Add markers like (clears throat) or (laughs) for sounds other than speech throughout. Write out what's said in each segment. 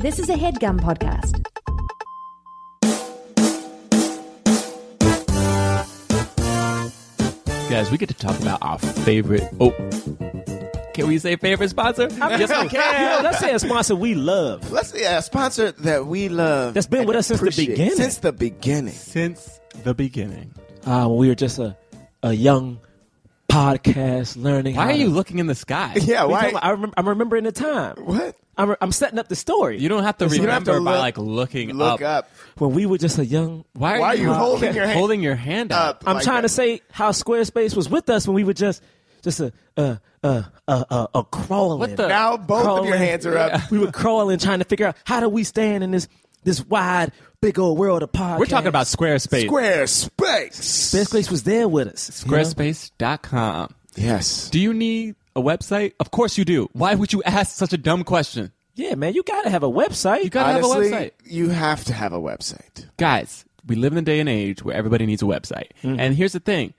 This is a headgum podcast. Guys, we get to talk about our favorite. Oh, can we say favorite sponsor? yes, we can. Let's say a sponsor we love. Let's say a sponsor that we love. That's been with us since the beginning. Since the beginning. Since the beginning. Uh, when we were just a, a young podcast learning. Why how are you looking in the sky? (laughs) Yeah, why? talking I remember, I'm remembering the time. what? I'm, I'm setting up the story. You don't have to You don't have remember to by look- like looking Look up. up. when we were just a young. Why are, Why are you, you holding your (laughs) hand holding your hand up? up? I'm like trying that? to say how Squarespace was with us when we were just just a a a a, a, a crawling. What the- Now both of your hands are up. (laughs) we were crawling, trying to figure out how do we stand in this this wide, big old world of podcasts. We're talking about Squarespace. Squarespace. Squarespace was there with us. you know? Squarespace.com. Yes. Do you need a website? Of course you do. Why would you (laughs) ask such a dumb question? Yeah, man, you gotta have a website. You gotta Honestly, have a website. you have to have a website. Guys, we live in a day and age where everybody needs a website. Mm-hmm. And here's the thing.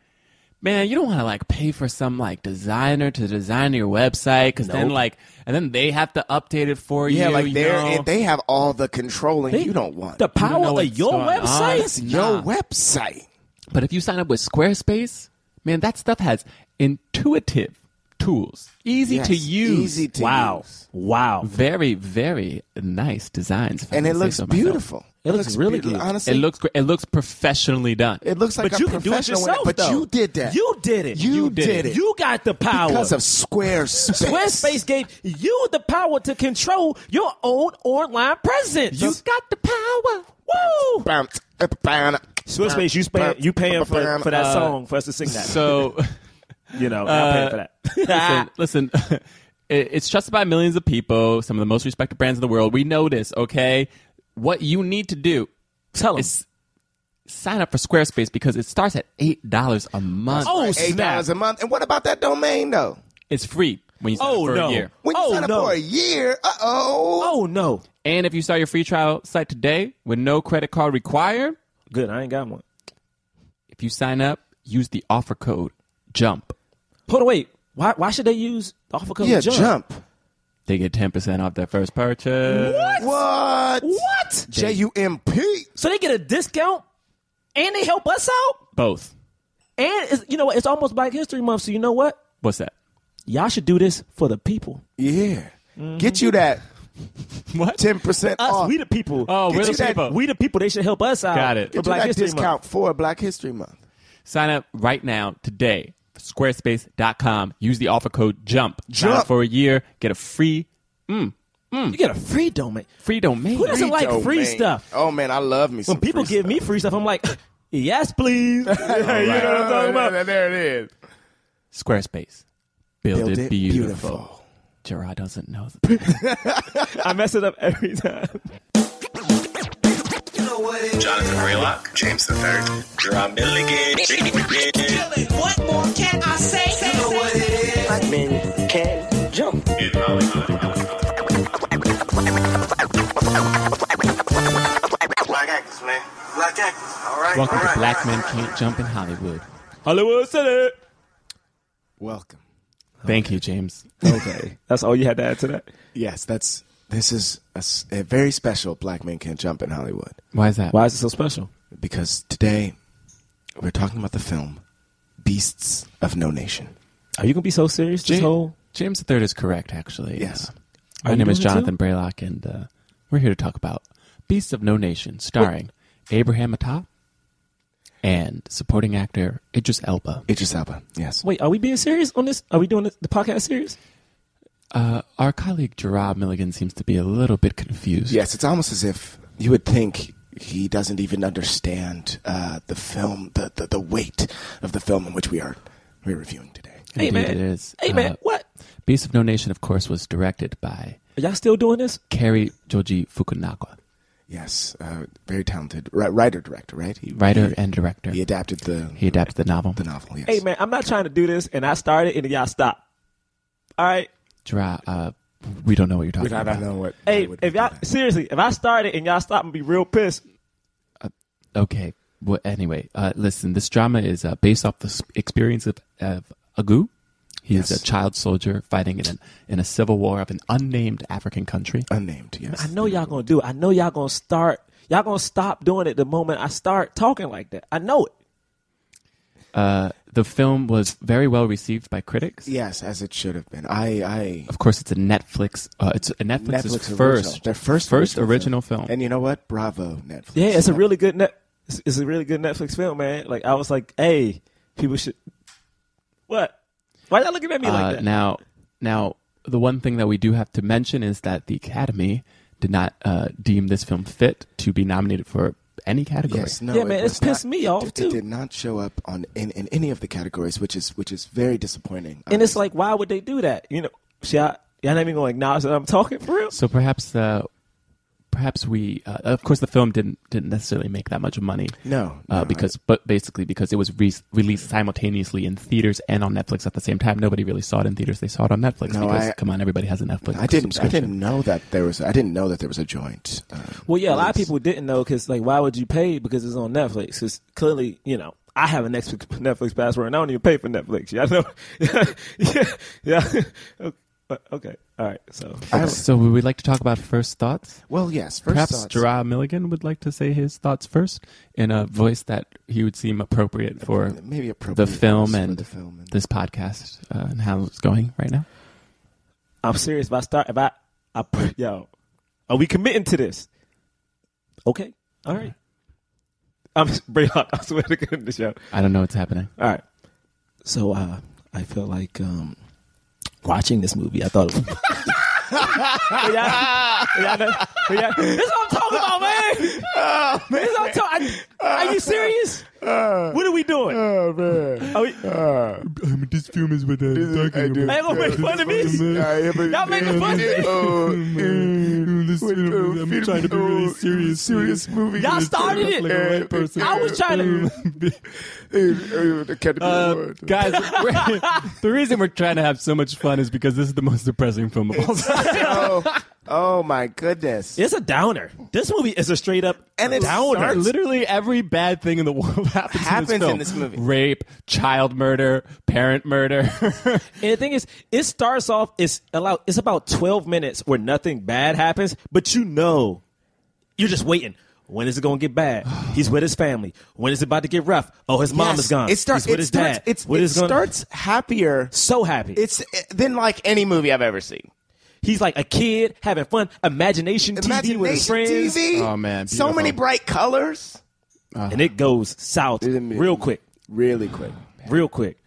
Man, you don't want to like pay for some like designer to design your website because then like and then they have to update it for Yeah, you. like they're they have all the control and They- you don't want the power know of your website. It's your website. But if you sign up with Squarespace, man, that stuff has intuitive tools, easy Yes, to use. Easy to Wow, use. wow. very, very nice designs. And it looks so myself. beautiful. It looks really beautiful. good. Honestly, It looks great. It looks professionally done. It looks like But a you can do it professional yourself. But though. you did that. You did it. You did it. You got the power because of Squarespace. Squarespace gave you the power to control your own online presence. you got the power. Woo! Squarespace, Squarespace, you paying you paying for, for that song for us to sing that. So, (laughs) you know, I'm paying for that. Listen, (laughs) listen. (laughs) It's trusted by millions of people. Some of the most respected brands in the world. We know this. Okay, what you need to do Tell them. is sign up for Squarespace because it starts at eight dollars a month. Oh, Eight snap. dollars a month. And what about that domain though? It's free when you sign Oh, up for no. a year. When you Oh, sign up no. for a year, uh oh. Oh no. And if you start your free trial site today with no credit card required, Good, I ain't got one. if you sign up, use the offer code JUMP. Hold on, wait. Why why should they use offer code Yeah, jump? jump. They get 10% off their first purchase. What? What? What? J U M P. So they get a discount and they help us out? Both. And it's, you know what? It's almost Black History Month, so you know what? What's that? Y'all should do this for the people. Yeah. Get you that (laughs) What? ten percent off. we the people. Oh, Get we're the that- people. we the people. They should help us out. Got it. For Get you Black that History discount Month. for Black History Month. Sign up right now today. Squarespace.com. Use the offer code JUMP. Sign Jump. for a year. Get a free mm, mm. You get a free domain. free domain. Who doesn't like Free free domain. stuff? Oh man, I love me. Some When people free give stuff. me free stuff, I'm like, (laughs) yes, please. (laughs) you know what I'm talking about? There it is. Squarespace. Build, Build it, it beautiful. beautiful. Jerah doesn't know. (laughs) I mess it up every time. Jonathan Braylock, James the Third, Jerah Milligan. What more can I say? You know what it is. Black men can jump. Black actors, man. Black actors. All right. Welcome all right, to Black Men right. Can't Jump in Hollywood. Hollywood City. Welcome. Thank you, James. Okay, (laughs) that's all you had to add to that. Yes, that's this is a very special Black Men Can't Jump in Hollywood Why is that? Why is it so special? because today we're talking about the film Beasts of No Nation. Are you gonna be so serious? This James, whole James the Third is correct, actually. Yes. Uh, my name is doing it Jonathan Braylock, and uh, we're here to talk about Beasts of No Nation, starring Abraham Attah and supporting actor Idris Elba. Idris Elba. Yes. wait, are we being serious on this? Are we doing the, the podcast serious? Uh, our colleague Jerah Milligan seems to be a little bit confused. Yes, it's almost as if you would think he doesn't even understand uh, the film, the, the the weight of the film in which we are we're reviewing today. Hey Indeed man, it is. Hey man, Uh, what? Beast of No Nation, of course, was directed by Are y'all still doing this? Cary Joji Fukunaga, Yes, uh, very talented writer director, right? He, writer he, and director. he adapted the He adapted the novel. the novel. Yes. Hey man, I'm not trying to do this, and I started, and y'all stop. All right. Dra- uh, we don't know what you're talking We don't, I about. don't know what. Hey, what- if y'all seriously, if I started and y'all stop and be real pissed, Okay. Well, anyway, uh, listen. This drama is uh, based off the s- experience of, of Agu. He is Yes. a child soldier fighting in an, in a civil war of an unnamed African country. unnamed. Yes, I know y'all gonna do it. I know y'all gonna start. Y'all gonna stop doing it the moment I start talking like that. I know it. Uh, the film was very well received by critics. Yes, as it should have been. I, I Of course, it's a Netflix. Uh, it's a Netflix's Netflix first, original. their first first original film. And you know what? Bravo, Netflix. Yeah, it's a really good net. It's, it's a really good Netflix film, man. Like I was like, hey, people should. What? Why are y'all looking at me Uh, like that? Now, now, the one thing that we do have to mention is that the Academy did not uh, deem this film fit to be nominated for any category. Yes, no, Yeah, man, was it's pissed not- me off, it, too. It did not show up on in, in any of the categories, which is which is very disappointing. and it's like, why would they do that? You know, y'all, y'all not even gonna acknowledge that I'm talking for real. So perhaps, uh, perhaps we, uh, of course, the film didn't didn't necessarily make that much money. No, uh, no, because but basically because it was re- released simultaneously in theaters and on Netflix at the same time. Nobody really saw it in theaters; they saw it on Netflix. No, because I- come on, everybody has a Netflix. I didn't. I didn't know that there was. I didn't know that there was a joint. Uh, Well, yeah, a lot of people didn't know because, like, why would you pay because it's on Netflix? Because clearly, you know, I have a Netflix Netflix password and I don't even pay for Netflix. Yeah, I know. (laughs) yeah, yeah. Okay, all right. So, I- So would we like to talk about first thoughts? well, yes. First Perhaps thoughts. Jerah Milligan would like to say his thoughts first in a voice that he would seem appropriate for maybe appropriate the film for and the film and this podcast uh, and how it's going right now. I'm serious. If I start, if I, I put, yo, are we committing to this? Okay, all right. I'm bring up. I swear to goodness, yo. I don't know what's happening. All right. So, uh, I feel like um, watching this movie. I thought. It was, (laughs) this is what I'm talking about, man. This is what I'm talking. Are you serious? what are we doing? Oh man! Are we, Um, this film is what I'm talking do. Ain't gonna make fun of me. Y'all making fun of me. (laughs) Oh, this film- I'm trying to be really serious. Serious movie. Y'all started it. Like a white person. I was trying to. (laughs) (laughs) Academy Uh, guys, the reason we're trying to have so much fun is because this is the most depressing film of all time. Oh, my goodness! It's a downer. This movie is a straight up And it downer. starts- Literally every bad thing in the world happens, (laughs) Happens in, this, film. in this movie. Rape, child murder, parent murder. (laughs) And the thing is, it starts off. It's about it's about twelve minutes where nothing bad happens, but you know, you're just waiting. When is it going to get bad? (sighs) He's with his family. When is it about to get rough? Oh, his mom Yes, is gone. It starts. He's with it his starts. dad. It's, What it is gonna- starts happier. so happy. It's eh, than like any movie I've ever seen. He's like a kid having fun. Imagination, TV with his friends, TV. Oh, man, so beautiful. many bright colors. and it goes south real quick, Really quick. real quick.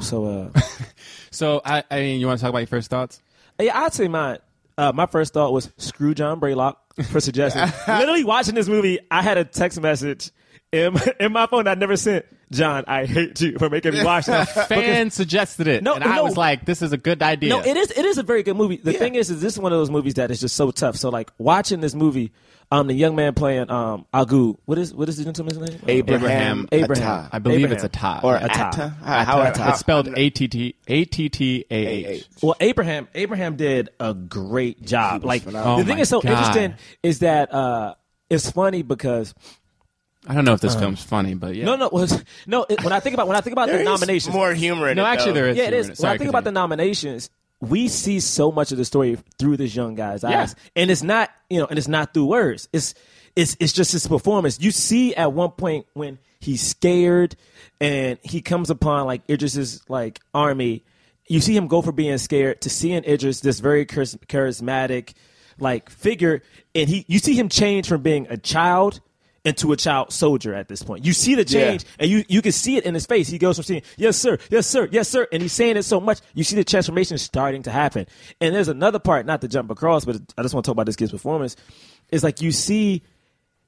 So, uh, (laughs) so, I, I mean, you want to talk about your first thoughts? yeah, I'd say mine. Uh, my first thought was screw John Braylock for suggesting. (laughs) Literally watching this movie, I had a text message in my, in my phone I never sent. John, I hate you for making me watch (laughs) that. Fan suggested it, No, and I no. was like, "This is a good idea." No, it is. It is a very good movie. The thing is, is this is one of those movies that is just so tough. So like watching this movie, um, the young man playing um Agu. What is what is the gentleman's name? Abraham. Abraham. Atta. I believe Abraham. it's a tie. Or Atta. Atta. How Atta? it's spelled A T T A T T A H. Well, Abraham Abraham did a great job. Like phenomenal. the Oh thing my is so God. interesting is that uh, it's funny because I don't know if this um, film's funny, but yeah. no, no, was (laughs) no. It, when I think about when I think about There the is nominations, more humor in No, it. actually, there is. yeah, it humor is. in it. When I Sorry, think about the nominations, we see so much of the story through this young guy's Yeah. eyes, and it's not you know, and it's not through words. It's it's it's just his performance. You see at one point when he's scared and he comes upon like Idris's like army. You see him go from being scared to seeing Idris, this very charismatic like figure, and he you see him change from being a child into a child soldier at this point. You see the change, and you you can see it in his face. He goes from saying "Yes, sir, yes, sir, yes, sir," and he's saying it so much. You see the transformation starting to happen. And there's another part, not to jump across, but I just want to talk about this kid's performance. It's like you see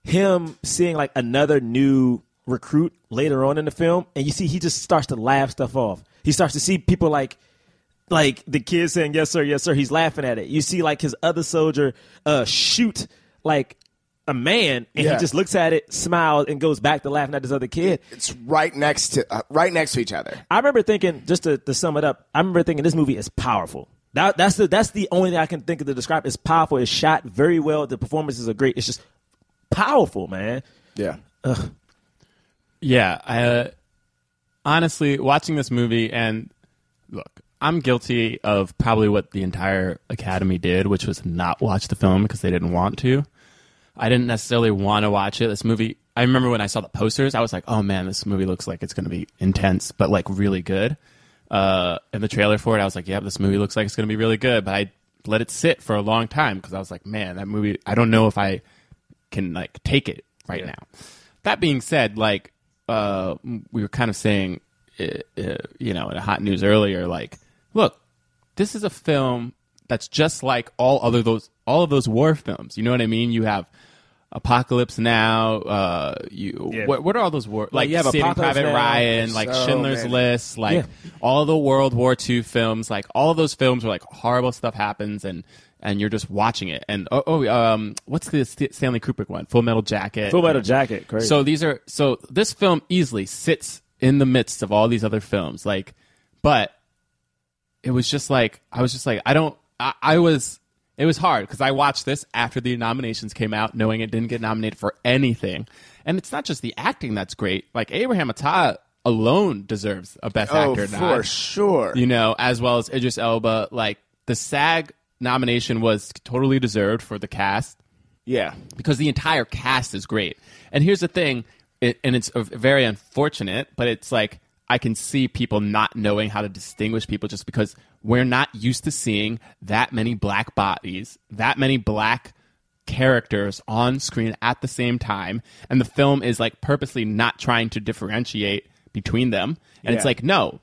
him seeing like another new recruit later on in the film, and you see he just starts to laugh stuff off. He starts to see people like like the kid saying yes sir, yes sir. He's laughing at it. You see like his other soldier uh, shoot like a man, and Yeah. he just looks at it, smiles, and goes back to laughing at this other kid. It's right next to uh, right next to each other. I remember thinking, just to, to sum it up, I remember thinking this movie is powerful. That, that's the that's the only thing I can think of to describe. It's powerful. It's shot very well. The performances are great. It's just powerful, man. Yeah. Yeah, I, uh, honestly, watching this movie and look, I'm guilty of probably what the entire Academy did, which was not watch the film because they didn't want to. I didn't necessarily want to watch it. This movie, I remember when I saw the posters, I was like, "Oh man, this movie looks like it's going to be intense, but like really good." Uh, and the trailer for it, I was like, "Yeah, this movie looks like it's going to be really good," but I let it sit for a long time because I was like, "Man, that movie, I don't know if I can like take it right now." That being said, like uh, we were kind of saying, uh, uh, you know, in a hot news earlier, like, look, this is a film that's just like all other those all of those war films. You know what I mean? You have Apocalypse Now. Uh, you Yeah. what, what are all those war like? you have Saving Apocalypse Private Now, Ryan, like so Schindler's many. List, like Yeah. all the World War II films. Like all of those films where like horrible stuff happens and. And you're just watching it, and oh, oh um, what's the St- Stanley Kubrick one? Full Metal Jacket. Full Metal Jacket, crazy. So these are so this film easily sits in the midst of all these other films. Like, but it was just like I was just like I don't. I, I was. It was hard because I watched this after the nominations came out, knowing it didn't get nominated for anything. And it's not just the acting that's great. Like Abraham Attah alone deserves a Best actor. Oh, Actor for nod sure. you know, as well as Idris Elba. Like the SAG nomination was totally deserved for the cast yeah. because the entire cast is great. And here's the thing, it, and it's very unfortunate, but it's like I can see people not knowing how to distinguish people just because we're not used to seeing that many black bodies, that many black characters on screen at the same time, and the film is like purposely not trying to differentiate between them. And it's like, no,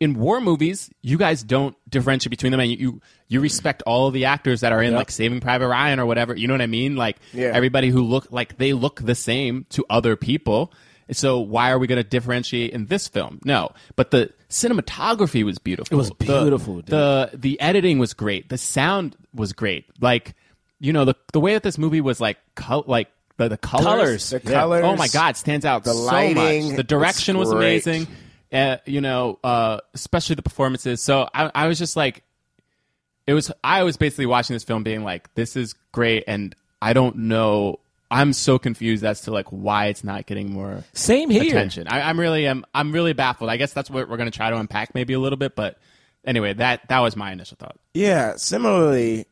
in war movies, you guys don't differentiate between them, and you you, you respect all the actors that are in like Saving Private Ryan or whatever. You know what I mean? Like Yeah. everybody who look like they look the same to other people. So why are we going to differentiate in this film? No, but the cinematography was beautiful. It was The- beautiful, dude. The the editing was great. The sound was great. Like you know the the way that this movie was like col- like the, the colors, Colors. The Yeah. colors. Oh my God, stands out The so lighting, much. The direction it's was amazing. Uh, you know, uh, especially the performances. So I, I was just like, it was. I was basically watching this film, being like, "This is great," and I don't know. I'm so confused as to like why it's not getting more Same here. attention. I, I'm really am. I'm really baffled. I guess that's what we're going to try to unpack maybe a little bit. But anyway, that that was my initial thought. Yeah. Similarly,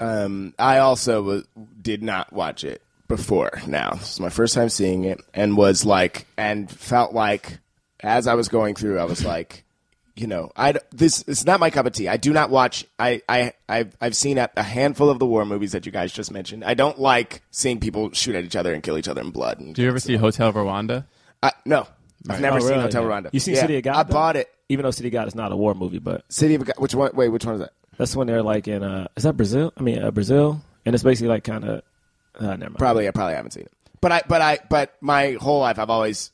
um, I also was, did not watch it before. Now this is my first time seeing it, and was like, and felt like as I was going through, I was like, you know, I d- this it's not my cup of tea. I do not watch. I I I've, I've seen a, a handful of the war movies that you guys just mentioned. I don't like seeing people shoot at each other and kill each other in blood. And, Do you ever see Hotel Rwanda? Uh, no, I've never Oh, seen really? Hotel Rwanda. You seen Yeah, City of God? I though? bought it. Even though City of God is not a war movie, but City of God. Which one? Wait, which one is that? that's when they're like in uh, is that Brazil? I mean uh, Brazil, and it's basically like kind of uh, never mind. Probably, I probably haven't seen it. But I, but I, but my whole life, I've always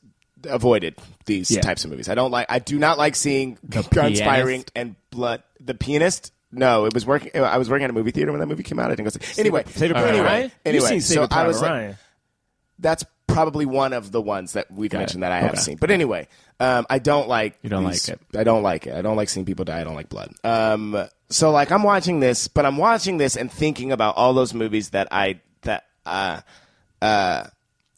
avoided these Yeah. types of movies. I don't like. I do not like seeing guns Pianist? firing and blood. The pianist. No, it was working. I was working at a movie theater when that movie came out. I didn't go see. Anyway, Private anyway, Ryan. anyway. You've seen so I was like, Ryan. that's probably one of the ones that we've Got mentioned it. that I have Okay. seen. But anyway, um, I don't like. You don't these- like it. I don't like it. I don't like seeing people die. I don't like blood. Um, so like I'm watching this, but I'm watching this and thinking about all those movies that I that uh uh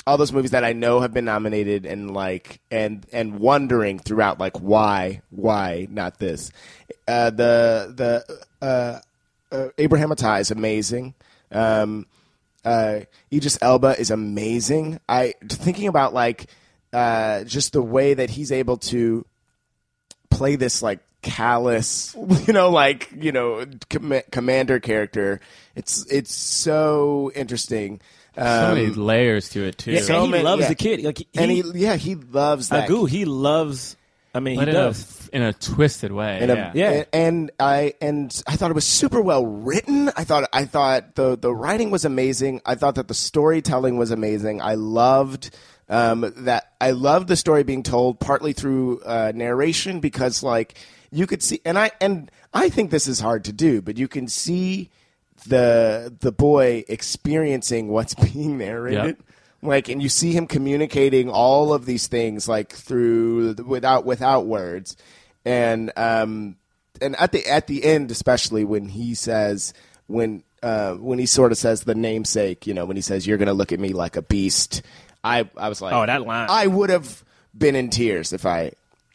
all those movies that I know have been nominated and like and and wondering throughout like why why not this. Uh, the the uh, uh, is amazing. Um, uh, Idris Elba is amazing. I thinking about like uh, just the way that he's able to play this like callous, (laughs) you know, like you know, com- commander character. It's it's so interesting. So Um, many layers to it too. Yeah, so and he many- loves yeah. the kid. Like he, and he yeah he loves that. Agu, he loves. I mean, but he in a, does. in a twisted way. And, um, yeah. Yeah. and, and I and I thought it was super well written. I thought I thought the the writing was amazing. I thought that the storytelling was amazing. I loved um, that. I loved the story being told partly through uh, narration because like you could see, and I and I think this is hard to do, but you can see the the boy experiencing what's (laughs) being narrated. Yep. Like, and you see him communicating all of these things like through without without words, and um, and at the at the end, especially when he says when uh, when he sort of says the namesake, you know, when he says you're going to look at me like a beast, I I was like, Oh, that line. I would have been in tears if I.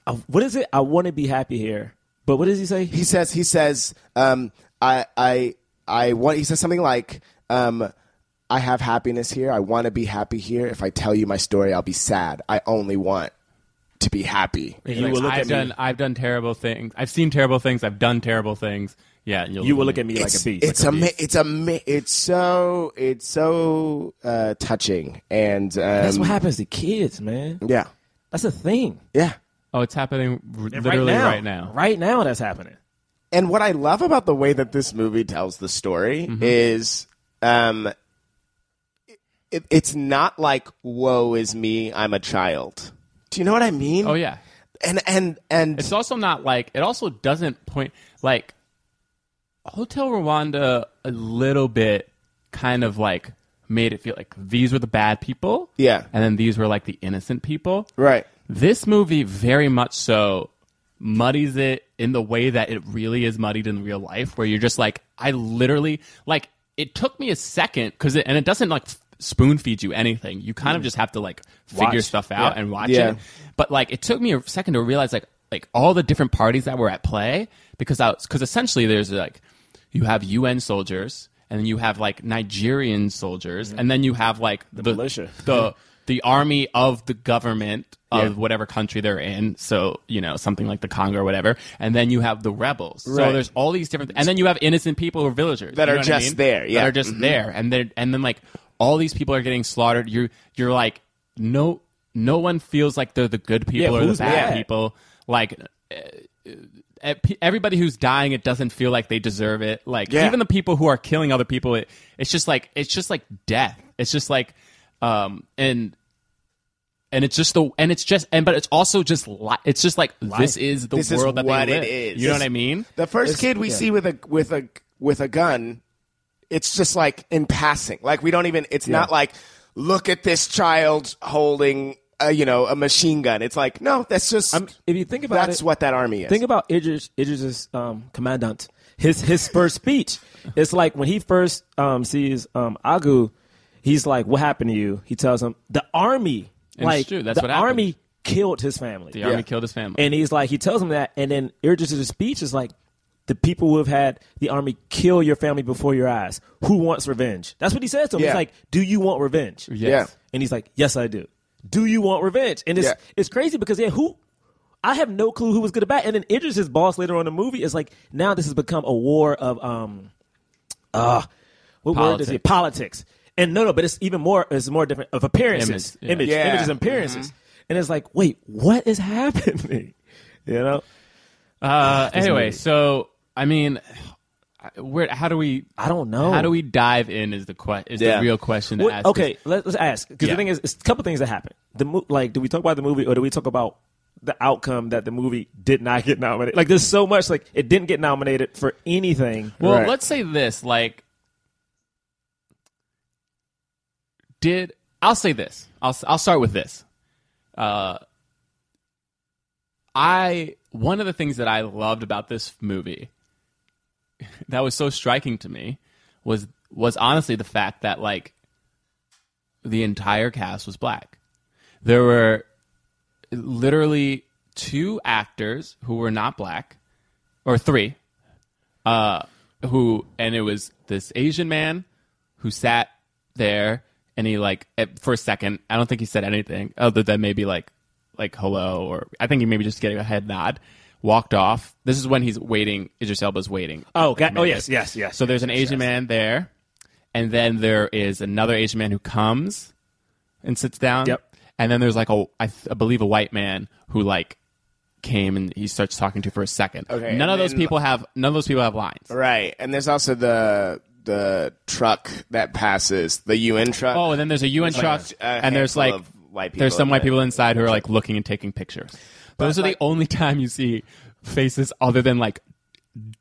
Uh, what is it? I want to be happy here. But what does he say? He says he says um, I I I want. He says something like. Um, I have happiness here. I want to be happy here. If I tell you my story, I'll be sad. I only want to be happy. And you will look I've at done me. I've done terrible things. I've seen terrible things. I've done terrible things. Yeah, and you'll You will look at me like a beast. It's ama- It's ama- It's so. It's so uh, touching, and um, That's what happens to kids, man. Yeah, That's a thing. yeah. Oh, it's happening r- literally right now. right now. Right now, that's happening. And what I love about the way that this movie tells the story Mm-hmm. is, um, it, it's not like "woe is me, I'm a child." Do you know what I mean? Oh yeah. and and and It's also not like it also doesn't point like Hotel Rwanda a little bit kind of like made it feel like these were the bad people. Yeah. And then these were like the innocent people. right. This movie very much so muddies it in the way that it really is muddied in real life, where you're just like, I literally like. It took me a second because it and it doesn't like spoon feed you anything. You kind of mm. just have to like figure Watch. stuff out Yeah. and watch Yeah. it. But like, it took me a second to realize like like all the different parties that were at play because I because essentially there's like you have UN soldiers and then you have like Nigerian soldiers mm-hmm. and then you have like the, militia. the (laughs) the army of the government of Yeah. whatever country they're in. So, you know, something like the Congo or whatever. And then you have the rebels. So there's all these different and then you have innocent people or villagers That you are what I just mean? there, yeah. That are just there. And then and then like all these people are getting slaughtered. You're you're like no no one feels like they're the good people Yeah, or the bad bad? people. Like uh, everybody who's dying, it doesn't feel like they deserve it. Like Yeah. even the people who are killing other people, it, it's just like it's just like death. It's just like, um, and and it's just the and it's just and but it's also just li- it's just like this is the This is world that what they it live. is. You know what I mean? The first kid we see with a with a with a gun, it's just like in passing. Like we don't even. It's not like look at this child holding a, you know a machine gun. It's like no, that's just I'm, if you think about that's it, that's what that army is. Think about Idris Idris's um, commandant. His his first speech. It's like when he first um, sees um, Agu, he's like, "What happened to you?" He tells him, "The army, And it's like true, that's the what happened. army killed his family." The army killed his family. And he's like, he tells him that, and then Idris's speech is like, "The people who have had the army kill your family before your eyes. Who wants revenge?" That's what he says to him. Yeah. He's like, "Do you want revenge?" Yes. Yeah. And he's like, "Yes, I do." Do you want revenge? And it's Yeah. it's crazy because yeah, who I have no clue who was good or bad. And then Idris's boss later on in the movie is like, now this has become a war of um, uh, what word is it? Politics. And no, no, but it's even more. It's more different of appearances, Image, yeah. image, Yeah. images, and appearances. And it's like, wait, what is (laughs) happening? You know, Uh, anyway, movie. so I mean, where how do we? I don't know. How do we dive in? Is the que- is Yeah. the real question to What- ask? okay, let, us ask because Yeah. the thing is, it's a couple things that happen. The mo- like, do we talk about the movie or do we talk about the outcome that the movie did not get nominated? Like, there's so much like it didn't get nominated for anything. Well, Right. let's say this. Like, did I'll say this? I'll I'll start with this. Uh, I one of the things that I loved about this movie (laughs) that was so striking to me was was honestly the fact that like the entire cast was black. There were literally two actors who were not black, or three, uh, who, and it was this Asian man who sat there, and he like for a second, I don't think he said anything other than maybe like like hello, or I think he maybe just getting a head nod. Walked off. This is when he's waiting. Idris Elba's waiting. Oh, God. oh yes, yes, yes. So there's an Asian man there, and then there is another Asian man who comes and sits down. Yep. And then there's like a, I, th- I believe, a white man who like came and he starts talking to for a second. Okay, None of and those people have none of those people have lines. right, and there's also the the truck that passes the UN truck. Oh, and then there's a UN There's truck, like a and there's like there's some white it. people inside who are like looking and taking pictures. Those are like- the only time you see faces other than like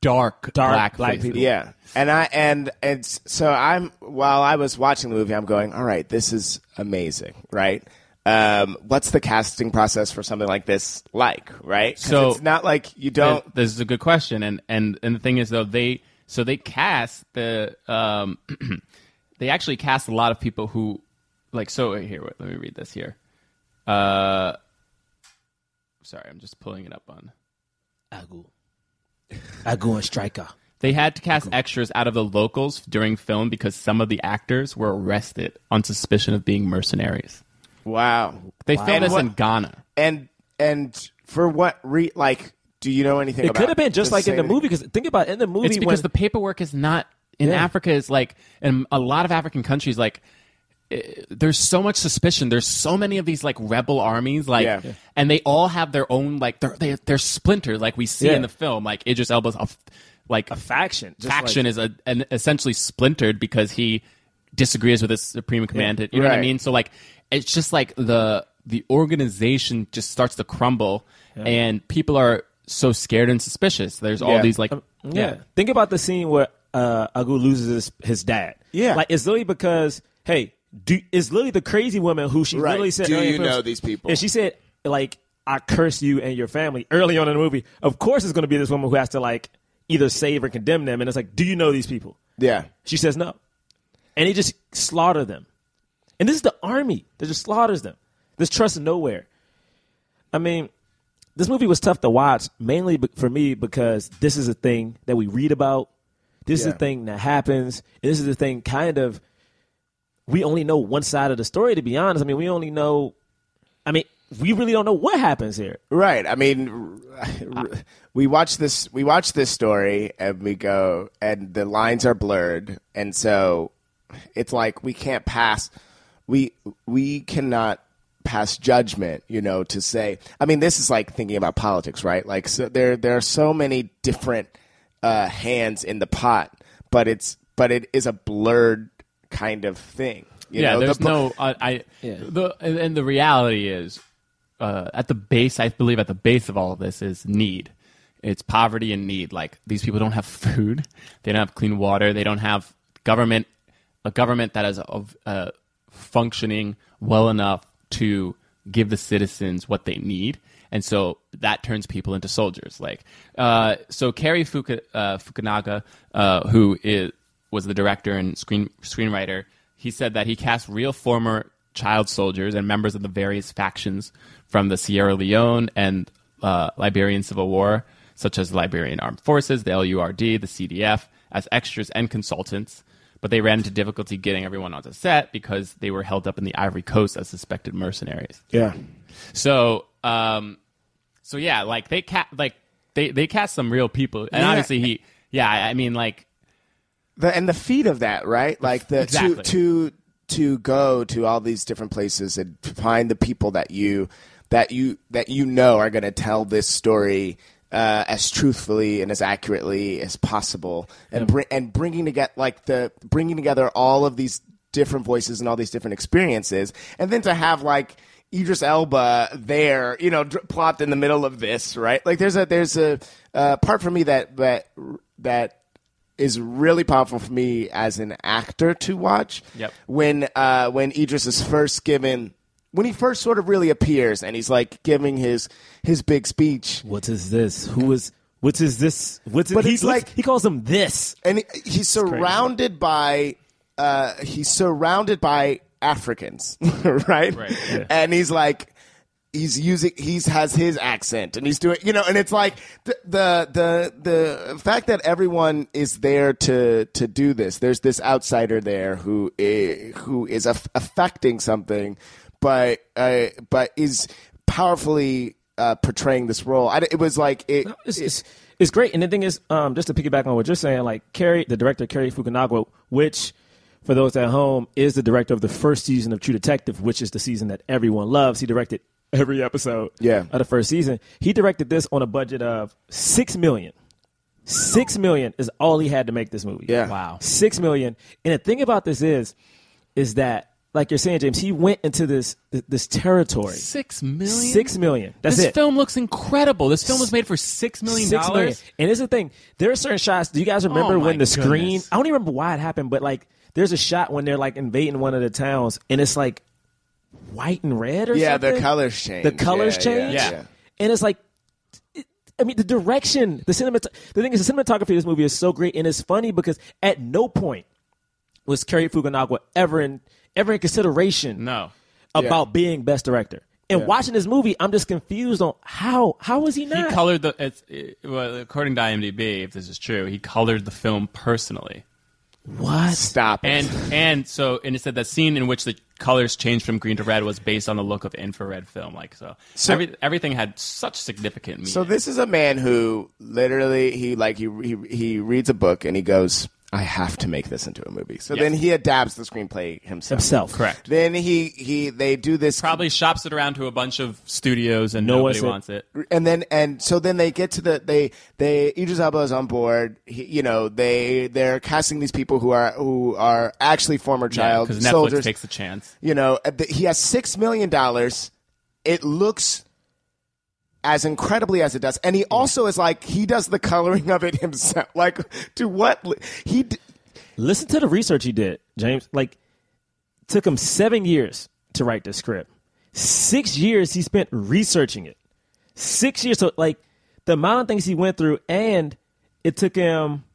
dark, Dark black, black faces. people. Yeah, and I and it's so I'm while I was watching the movie, I'm going, all right, this is amazing, right? Um, what's the casting process for something like this like, right? So- it's not like you don't. This is a good question, and and and the thing is though they so they cast the um (clears throat) they actually cast a lot of people who like so here wait, let me read this here. Uh, sorry, I'm just pulling it up on. Agu. Agu and Striker. They had to cast extras out of the locals during film because some of the actors were arrested on suspicion of being mercenaries. Wow. They filmed And this what- in Ghana. And and for what re like? Do you know anything? It about could have been just like in the movie. Because think about it, in the movie It's because when the paperwork is not in Yeah. Africa is like in a lot of African countries like eh, there's so much suspicion. There's so many of these like rebel armies, like, Yeah. Yeah. and they all have their own like they're they, they're splintered, like we see Yeah. in the film. Like Idris Elba's a, f- like a faction, just faction like- is a, an essentially splintered because he disagrees with his supreme commander. You know what I mean? So like it's just like the the organization just starts to crumble, and people are so scared and suspicious. There's all Yeah. these like Yeah. Think about the scene where uh, Agu loses his, his dad. Yeah. Like it's literally because hey, do, it's literally the crazy woman who she Right. literally said. Do earlier in you films- know these people? And she said like, "I curse you and your family." Early on in the movie, of course, it's going to be this woman who has to like either save or condemn them, and it's like, "Do you know these people?" Yeah. She says no, and he just slaughter them. And this is the army that just slaughters them. There's trust nowhere. I mean, this movie was tough to watch, mainly for me because this is a thing that we read about. This is a thing that happens. And this is a thing kind of we only know one side of the story to be honest. I mean, we only know I mean, we really don't know what happens here. Right. I mean, (laughs) we watch this. We watch this story, and we go, and the lines are blurred, and so it's like we can't pass. We we cannot pass judgment. You know, to say. I mean, this is like thinking about politics, right? Like, so there there are so many different uh, hands in the pot, but it's but it is a blurred kind of thing. You yeah, know, there's the- no. Uh, I Yeah. the and, and the reality is, uh, at the base, I believe at the base of all of this is need. It's poverty and need. Like these people don't have (laughs) food, they don't have clean water, they don't have government, a government that is of uh, functioning well enough to give the citizens what they need. And so that turns people into soldiers. Like, uh, so Cary uh, Fukunaga, uh, who is, was the director and screen screenwriter, he said that he cast real former child soldiers and members of the various factions from the Sierra Leone and uh, Liberian Civil War, such as the Liberian Armed Forces, the LURD, the CDF, as extras and consultants. But they ran into difficulty getting everyone onto set because they were held up in the Ivory Coast as suspected mercenaries. yeah. So, um, so yeah, like they cat like they they cast some real people, and Yeah. obviously he, yeah, I mean like the and the feat of that, right? Like the Exactly. to to to go to all these different places and find the people that you that you that you know are going to tell this story uh, as truthfully and as accurately as possible, and bring and bringing together like the bringing together all of these different voices and all these different experiences, and then to have like. Idris Elba there, you know, plopped in the middle of this, right? Like, there's a there's a uh, part for me that that that is really powerful for me as an actor to watch. Yep. When uh, when Idris is first given when he first sort of really appears and he's like giving his his big speech What is this? Who is what is this? What's But he, it's like- he calls him this. and he, he's surrounded by uh, he's surrounded by Africans, (laughs) right? Right. And he's like he's using he's has his accent and he's doing you know and it's like the the the, the fact that everyone is there to to do this there's this outsider there who is, who is aff- affecting something but uh, but is powerfully uh, portraying this role I, it was like it, It's, it's, it's great. And the thing is, um, just to piggyback on what you're saying, like Cary, the director Cary Fukunaga, which for those at home is the director of the first season of True Detective, which is the season that everyone loves. He directed every episode Yeah. of the first season. He directed this on a budget of six million. Six million is all he had to make this movie. Yeah. Wow. Six million. And the thing about this is, is that like you're saying, James, he went into this this territory. Six million. Six million. That's this it. film looks incredible. This film was made for six million dollars. And here's the thing: there are certain shots. Do you guys remember Oh, when the screen? I don't even remember why it happened, but like, there's a shot when they're like invading one of the towns, and it's like white and red or Yeah, something. the colors change. The colors Yeah, change. yeah, Yeah. and it's like. it- I mean, the direction, the cinemat. The thing is, the cinematography of this movie is so great, and it's funny because at no point was Cary Fukunaga ever in ever in consideration No. about being best director. And watching this movie, I'm just confused on how how is he He not? He colored the. It's, it, well, according to IMDb, if this is true, he colored the film personally. what? Stop it. And and so and it said that scene in which the colors changed from green to red was based on the look of infrared film. Like so, So- every, everything had such significant meaning. So this is a man who literally he like he he he reads a book and he goes, I have to make this into a movie. So Yes. then he adapts the screenplay himself. Himself. correct. Then he he they do this Probably shops it around to a bunch of studios and No one nobody said- wants it. and then and so then they get to the they they Idris Elba is on board. He, you know they they're casting these people who are who are actually former child because Netflix soldiers. takes a chance. you know uh, the- he has six million dollars. It looks as incredibly as it does, and he also is like he does the coloring of it (laughs) himself. Like to what he. D- Listen to the research he did, James. Like, took him seven years to write the script. Six years he spent researching it. Six years. So, like, the amount of things he went through, and it took him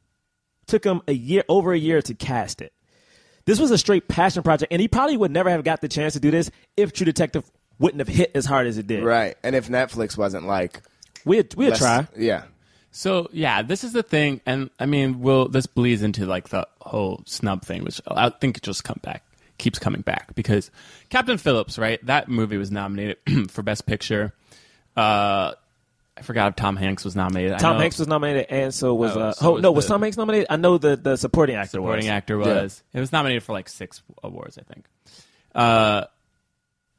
took him a year, over a year to cast it. This was a straight passion project, and he probably would never have got the chance to do this if True Detective wouldn't have hit as hard as it did. Right, and if Netflix wasn't like, We'd we'd less- try. yeah, So yeah, this is the thing, and I mean, will this bleeds into like the whole snub thing, which I think just come back, keeps coming back because Captain Phillips, right? That movie was nominated (clears throat) for Best Picture. Uh, I forgot if Tom Hanks was nominated. I Tom know Hanks was nominated, and so was Oh, uh, so oh was no, was the- Tom Hanks nominated? I know the the supporting actor supporting was. actor Yeah. was. It was nominated for like six awards, I think. Uh,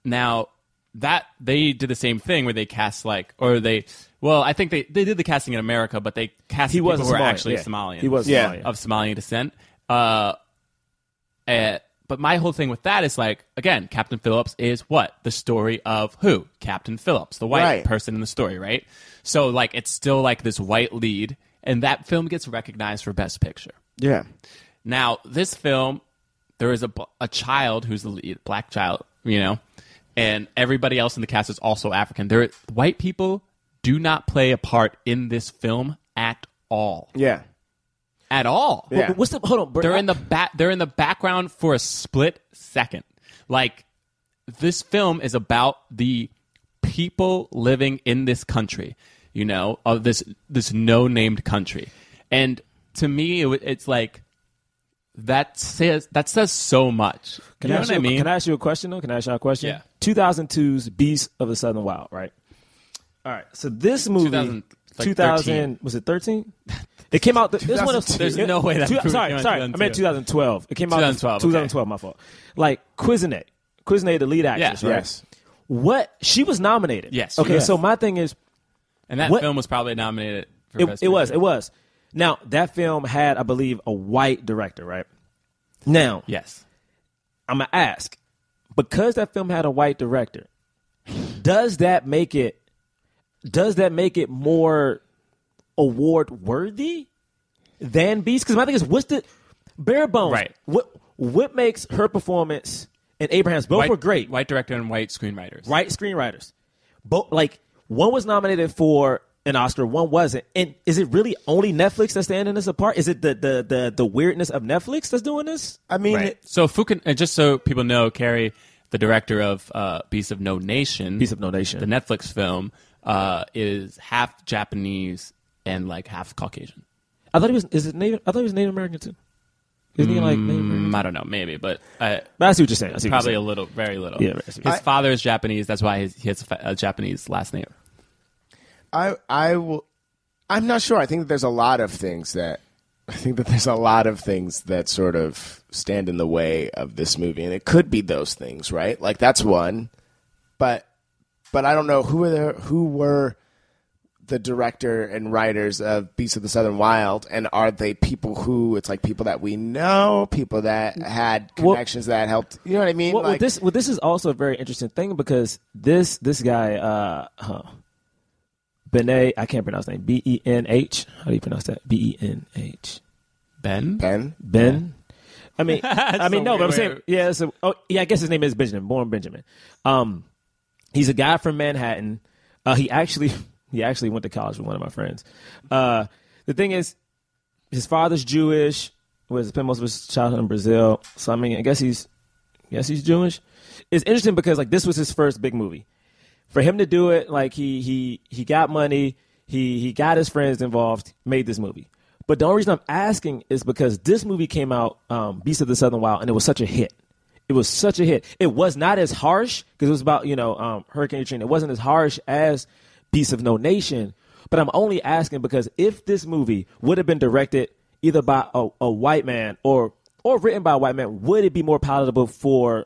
now that they did the same thing where they cast like, or they, well, I think they they did the casting in America, but they cast He people was who were Somalian, actually yeah. Somalian. He was Yeah. Somalian. of Somalian descent. Uh, eh, but my whole thing with that is like, again, Captain Phillips is what the story of who Captain Phillips, the white Right. person in the story, right? So like, it's still like this white lead, and that film gets recognized for Best Picture. yeah. Now, this film, there is a, a child who's the lead, black child, you know, and everybody else in the cast is also African. There, white people do not play a part in this film at all, Yeah. at all. Yeah. What's the hold on? Bert, They're in the back. They're in the background for a split second. Like this film is about the people living in this country. You know, of this this no named country, and to me, it, it's like that says that says so much. Can you I know ask what I you, mean? Can I ask you a question though? Can I ask you a question? Yeah. 2002's Beast of the Southern Wild, right? All right. So this movie, 2000, like 2000 was it 13? It came out. This one. 2002. (laughs) There's no way that Two- sorry, sorry. I meant 2012. It came out 2012, okay. 2012. My fault. Like Quizney, Quizney, the lead actress, Yeah. right? Yes. What she was nominated. Yes, Okay. was. So my thing is, and that what- film was probably nominated. for it, it was. It was. Now that film had, I believe, a white director, right? Now Yes. I'm gonna ask because that film had a white director. Does that make it? Does that make it more award worthy than Beast? Because my thing is, what's the bare bones? Right. What what makes her performance and Abraham's both White, were great. White director and white screenwriters. White screenwriters. Both like one was nominated for an Oscar, one wasn't. And is it really only Netflix that's standing this apart? Is it the the the, the weirdness of Netflix that's doing this? I mean, Right. So Fukun, and just so people know, Cary, the director of uh, Beast of No Nation, Beast of No Nation. the Netflix film, uh, is half Japanese and like half Caucasian. I thought he was. Is it Native? I thought he was Native American too. Isn't he like Native Mm, I don't know, maybe, but uh, But I see what you're saying. I see what probably you're a little, very little. Yeah, I. His I- father is Japanese. That's why he has a a Japanese last name. I I will. I'm not sure. I think that there's a lot of things that I think that there's a lot of things that sort of stand in the way of this movie, and it could be those things, right? Like that's one, but but I don't know who were there. Who were the director and writers of Beasts of the Southern Wild, and are they people who it's like people that we know, people that had Well- connections that helped? You know what I mean? Well, well, this well, this is also a very interesting thing because this this guy, uh, huh, Benet, I can't pronounce his name. B E N H. How do you pronounce that? B E N H. Ben? Ben. Ben. I mean, (laughs) I mean, so no, but I'm saying, yeah. So, oh, yeah. I guess his name is Benjamin, born Benjamin. Um, he's a guy from Manhattan. Uh, he actually, (laughs) he actually went to college with one of my friends. Uh, the thing is, his father's Jewish. Was spent most of his childhood in Brazil. So I mean, I guess he's, I guess he's Jewish. It's interesting because like this was his first big movie. For him to do it, like he he he got money. He he got his friends involved. Made this movie. But the only reason I'm asking is because this movie came out, um, Beast of the Southern Wild, and it was such a hit. It was such a hit. It was not as harsh because it was about you know um, Hurricane Katrina. It wasn't as harsh as Beast of No Nation. But I'm only asking because if this movie would have been directed either by a, a white man or or written by a white man, would it be more palatable for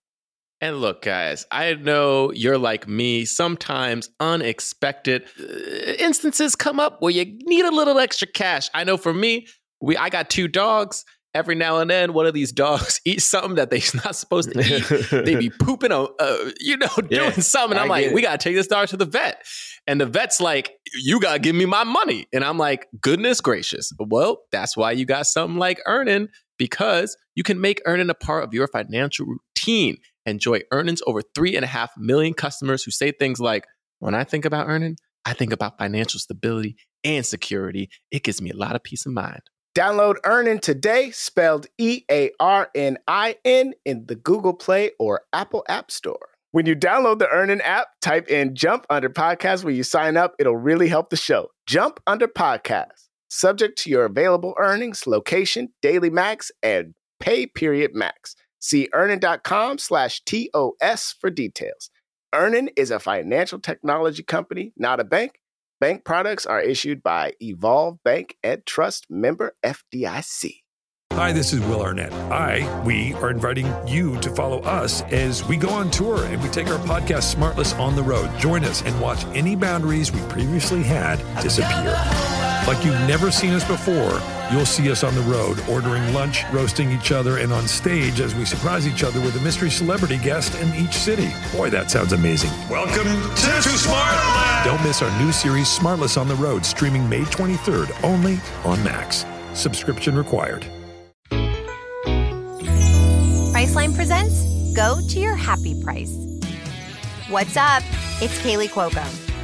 And look, guys, I know you're like me. Sometimes unexpected uh, instances come up where you need a little extra cash. I know for me, we I got two dogs. Every now and then, one of these dogs (laughs) eats something that they're not supposed to eat. they be (laughs) pooping, uh, uh, you know, (laughs) doing Yeah, something. I'm like, we gotta take this dog to the vet. And the vet's like, you gotta give me my money. And I'm like, goodness gracious. Well, that's why you got something like Earnin because you can make Earnin a part of your financial routine. Enjoy earnings over three and a half million customers who say things like, when I think about Earnin, I think about financial stability and security. It gives me a lot of peace of mind. Download Earnin today, spelled E A R N I N, in the Google Play or Apple App Store. When you download the Earnin app, type in Jump Under Podcast when you sign up. It'll really help the show. Jump Under Podcast. Subject to your available earnings, location, daily max, and pay period max. See earnin.com slash TOS for details. Earnin is a financial technology company, not a bank. Bank products are issued by Evolve Bank and Trust member FDIC. Hi, this is Will Arnett. I, we are inviting you to follow us as we go on tour and we take our podcast Smartless on the road. Join us and watch any boundaries we previously had disappear. Like you've never seen us before, you'll see us on the road, ordering lunch, roasting each other, and on stage as we surprise each other with a mystery celebrity guest in each city. Boy, that sounds amazing. Welcome to, Smartland. Don't miss our new series, Smartless on the Road, streaming May 23rd only on Max. Subscription required. Priceline presents Go to Your Happy Price. What's up? It's Kaley Cuoco.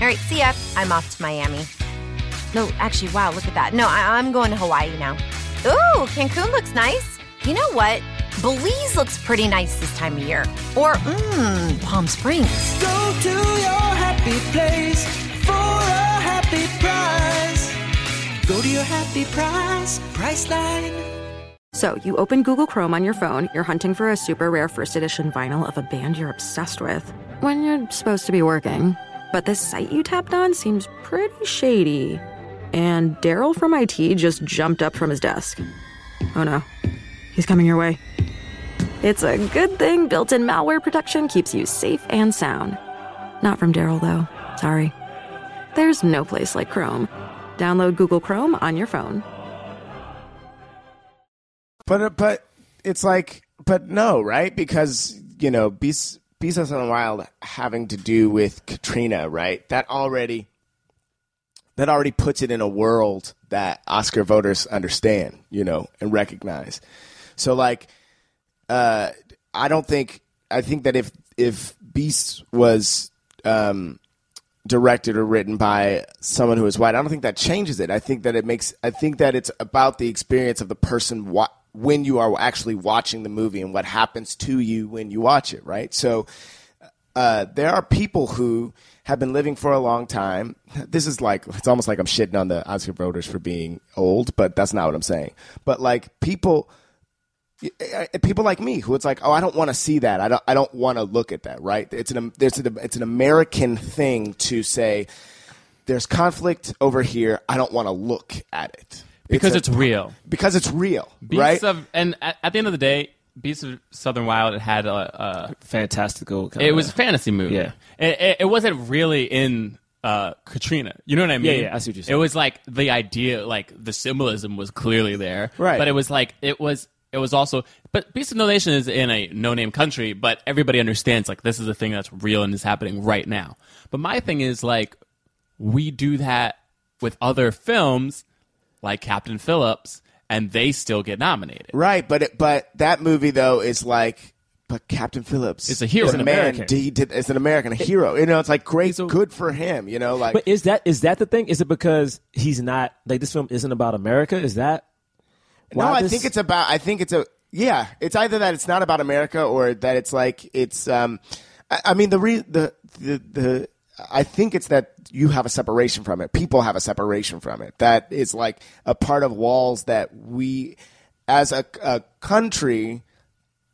All right, see ya. I'm off to Miami. No, actually, wow, look at that. No, I- I'm going to Hawaii now. Ooh, Cancun looks nice. You know what? Belize looks pretty nice this time of year. Or, mmm, Palm Springs. Go to your happy place for a happy price. Go to your happy price, Priceline. So, you open Google Chrome on your phone, you're hunting for a super rare first edition vinyl of a band you're obsessed with, when you're supposed to be working. But the site you tapped on seems pretty shady. And Daryl from IT just jumped up from his desk. Oh no, he's coming your way. It's a good thing built in malware protection keeps you safe and sound. Not from Daryl, though. Sorry. There's no place like Chrome. Download Google Chrome on your phone. But uh, but it's like but no, right? Because you know, Beasts Beasts of the Wild having to do with Katrina, right? That already that already puts it in a world that Oscar voters understand, you know, and recognize. So like, uh, I don't think I think that if if Beast was um, directed or written by someone who is white, I don't think that changes it. I think that it makes. I think that it's about the experience of the person wa- when you are actually watching the movie and what happens to you when you watch it. Right. So uh, there are people who have been living for a long time. This is like it's almost like I'm shitting on the Oscar voters for being old, but that's not what I'm saying. But like people people like me who it's like oh I don't want to see that I don't I don't want to look at that right it's an there's an, it's an American thing to say there's conflict over here I don't want to look at it because a- it's real. because it's real Beasts right of, and at, at the end of the day, Beasts of Southern Wild it had a, a Fantastical. Kind it was a fantasy movie. Yeah. it, it, it wasn't really in uh, Katrina. You know what I mean? yeah, I see what you're It was like the idea, like the symbolism was clearly there, Right. But it was like it was. It was also, but Beast of No Nation is in a no-name country, but everybody understands like this is a thing that's real and is happening right now. But my thing is like we do that with other films like Captain Phillips, and they still get nominated. right but it, but that movie though is like but Captain Phillips It's a hero. is It's a an man American. he did it's an American a hero you know it's like great good for him you know like But is that is that the thing? Is it because he's not like this film isn't about America? Is that No, why I this- think it's about. I think it's a. Yeah, it's either that it's not about America or that it's like it's. Um, I, I mean the re the the the. I think it's that you have a separation from it. People have a separation from it. That is like a part of walls that we, as a, a country,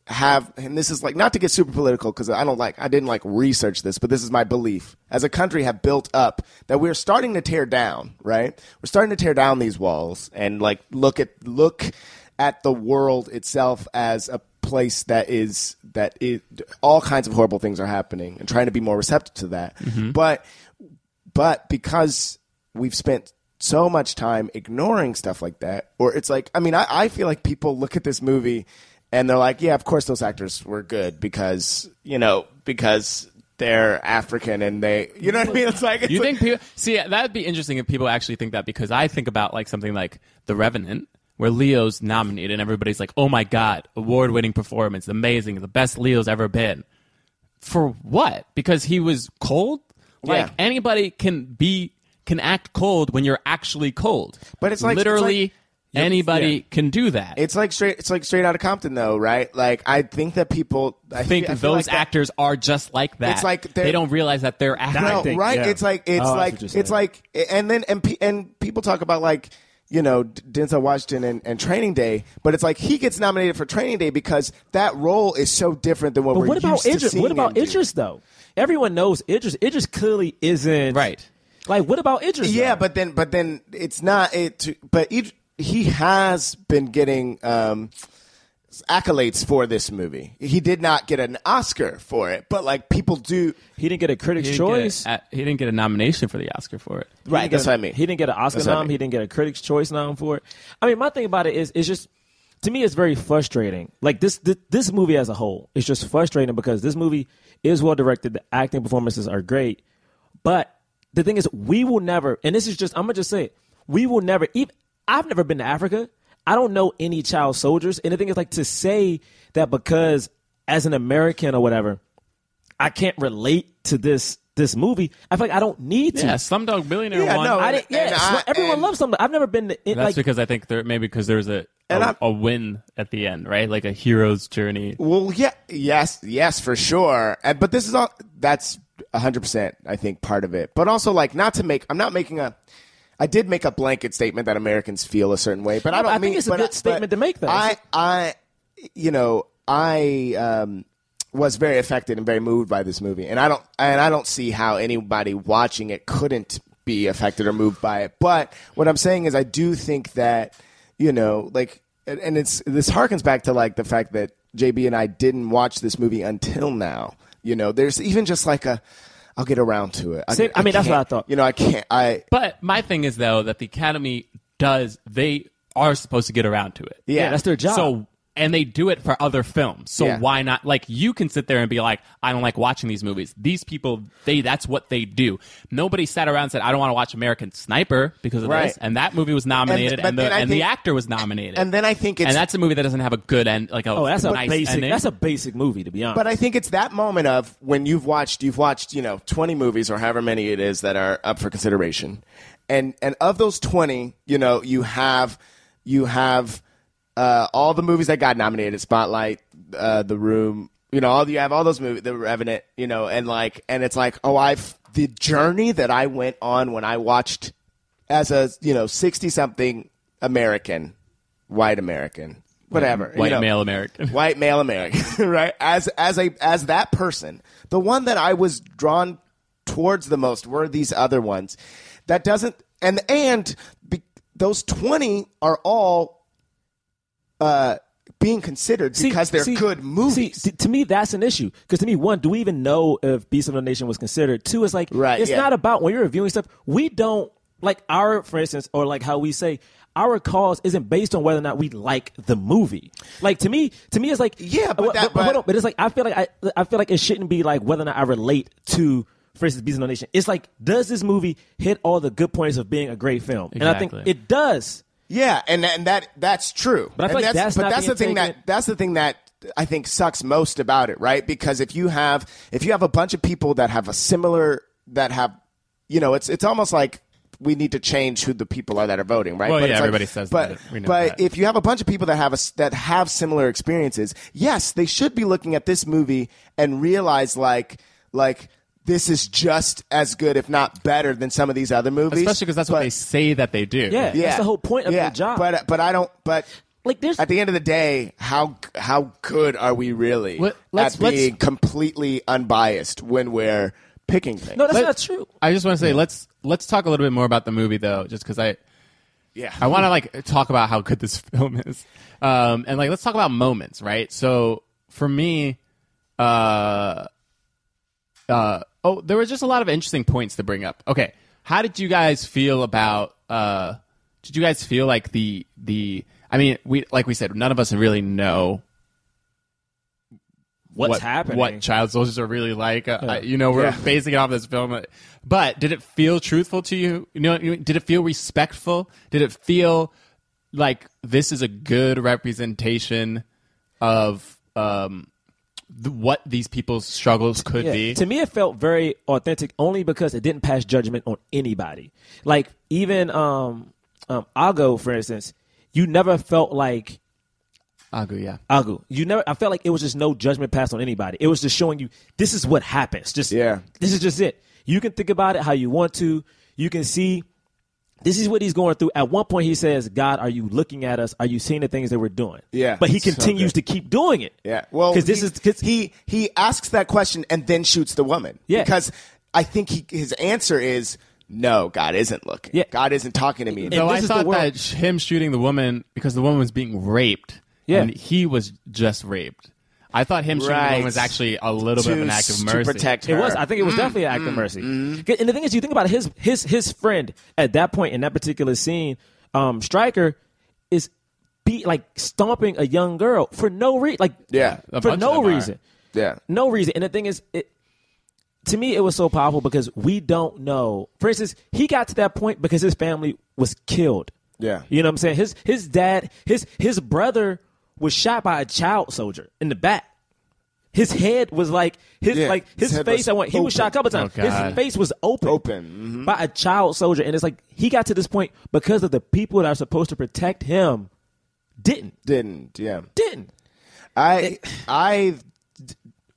have. And this is like not to get super political because I don't like. I didn't like research this, but this is my belief. As a country, have built up that we're starting to tear down. Right, we're starting to tear down these walls and like look at look at the world itself as a place that is that is all kinds of horrible things are happening and trying to be more receptive to that. Mm-hmm. But but because we've spent so much time ignoring stuff like that, or it's like I mean, I, I feel like people look at this movie and they're like, yeah, of course those actors were good because you know because they're African and they, you know what I mean? It's like it's You like- think people see that'd be interesting if people actually think that because I think about like something like The Revenant, where Leo's nominated and everybody's like, "Oh my god, award-winning performance, amazing, the best Leo's ever been." For what? Because he was cold. Like Yeah. anybody can be can act cold when you're actually cold. But it's like- it's literally like- anybody yeah. can do that. It's like straight. It's like straight out of Compton, though, right? Like I think that people I think I feel those like that- actors are just like that. It's like they're- don't realize that they're acting. No, right? yeah. It's like it's Oh, like it's like, and then and and people talk about like you know Denzel Washington and, and Training Day, but it's like he gets nominated for Training Day because that role is so different than what But we're what about used to Idris? seeing What about him do. Idris though? Everyone knows Idris. Idris clearly isn't Right. Like what about Idris? Yeah, though? but then but then it's not it. But Id- he has been getting. Um, accolades for this movie. He did not get an Oscar for it, but like people do. he didn't get a Critics' He didn't, Choice. get a, he didn't get a nomination for the Oscar for it. He Right, didn't get that's a- what I mean. He didn't get an Oscar That's what I nom. mean. He didn't get a Critics' Choice nom for it. I mean, my thing about it is, it's just to me, it's very frustrating. Like this, this, this movie as a whole, it's just frustrating because this movie is well directed. The acting performances are great, but the thing is, we will never. And this is just, I'm gonna just say, it, we will never. Even I've never been to Africa. I don't know any child soldiers. And the thing is, like to say that because as an American or whatever, I can't relate to this this movie. I feel like I don't need to. Yeah, Slumdog Billionaire Yeah, won. no, I didn't, yeah, And I- everyone loves something. I've never been to, it, That's like because I think there maybe because there's a And a, I'm- a win at the end, right? Like a hero's journey. Well, yeah, yes, yes, for sure. And, but this is all that's hundred percent. I think part of it, but also like not to make. I'm not making a. I did make a blanket statement that Americans feel a certain way, but I don't I think mean it's a good statement to make, though. I, I, you know, I um, was very affected and very moved by this movie, and I don't, and I don't see how anybody watching it couldn't be affected or moved by it. But what I'm saying is, I do think that, you know, like, and it's this harkens back to like the fact that JB and I didn't watch this movie until now. You know, there's even just like a. I'll get around to it. See, I mean, that's what I can't- thought. You know, I can't. I But my thing is though that the Academy does they are supposed to get around to it. Yeah. yeah, that's their job. So and they do it for other films. So Yeah. why not? Like you can sit there and be like, I don't like watching these movies. These people, they that's what they do. Nobody sat around and said, I don't want to watch American Sniper because of Right. this. And that movie was nominated, but and, the then I and the actor was nominated. and then I think it's and that's a movie that doesn't have a good end. Like a Oh, that's a nice basic. ending. That's a basic movie, to be honest. But I think it's that moment of when you've watched you've watched, you know, 20 movies or however many it is that are up for consideration. And and of those 20, you know, you have you have uh, all the movies that got nominated, Spotlight, uh, The Room, you know, all you have all those movies, The Revenant, you know, and like and it's like, oh, I've the journey that I went on when I watched as a, you know, 60 something American, white American, whatever, you white know male American. white male American, (laughs) right? As as a as that person, the one that I was drawn towards the most were these other ones. That doesn't and and be, those twenty are all uh, being considered See- because they're see- good movies. See, t- to me, that's an issue. Because to me, one, do we even know if Beast of the Nation was considered? Two, it's like, Right, it's yeah. not about when you're reviewing stuff. We don't like our, for instance, or like how we say our cause isn't based on whether or not we like the movie. Like to me, to me, it's like, Yeah, but that- hold but- on, but it's like I feel like I, I feel like it shouldn't be like whether or not I relate to. For instance, Beast of the Nation. It's like, does this movie hit all the good points of being a great film? And I think it does. Yeah, and and that that's true. But I feel And like that's but that's the thing taken- that that's the thing that I think sucks most about it, right? Because if you have if you have a bunch of people that have a similar that have you know, it's it's almost like we need to change who the people are that are voting, right? Well, But yeah, like- everybody says but, that. We know but that. if you have a bunch of people that have a that have similar experiences, yes, they should be looking at this movie and realize like like this is just as good, if not better, than some of these other movies. Especially because that's what they say that they do. Yeah, that's the whole point of yeah, the job. But but I don't. But like, there's at the end of the day, how how good are we really Let- let's- at being let's- completely unbiased when we're picking things? no, that's Let- not true. I just want to say let's let's talk a little bit more about the movie though, just because I yeah, I want to like talk about how good this (laughs) film is, um, and like let's talk about moments, right? So for me, uh, uh, oh, there were just a lot of interesting points to bring up. Okay, how did you guys feel about? Uh, did you guys feel like the the? I mean, we like we said, none of us really know What's what, happening? What child soldiers are really like? Uh, I- you know, we're Yeah. basing it off this film. But did it feel truthful to you? You know, did it feel respectful? Did it feel like this is a good representation of um, the, what these people's struggles could Yeah. be? To me, it felt very authentic only because it didn't pass judgment on anybody. Like even um, um, Ago, for instance, you never felt like Agu, yeah. Agu. You never. I felt like it was just no judgment passed on anybody. It was just showing you this is what happens. Just Yeah. This is just it. You can think about it how you want to. You can see. This is what he's going through. At one point, he says, "God, are you looking at us? Are you seeing the things that we're doing?" Yeah. But he So continues to keep doing it. Yeah. Well, because this is cause, he he asks that question and then shoots the woman. Yeah. Because I think he, his answer is no. God isn't looking. Yeah. God isn't talking to me. So I this is thought world- that him shooting the woman because the woman was being raped, Yeah. and he was just raped. I thought him shooting the Right. woman was actually a little bit of an act of mercy. to protect It was. I think it was Mm, definitely an act of mercy. And the thing is, you think about it, his his his friend at that point in that particular scene, um, Stryker is beat like stomping a young girl for no reason, like Yeah. A for bunch no of them are. reason, Yeah. no reason. And the thing is, it to me it was so powerful because we don't know. For instance, he got to that point because his family was killed. Yeah. You know what I'm saying? His his dad, his his brother was shot by a child soldier in the back. His head was like his Yeah, like his, his face. I went. He was shot a couple times. Oh, his face was open, Open. Mhm. by a child soldier, and it's like he got to this point because of the people that are supposed to protect him. Didn't Didn't. Yeah. didn't. I I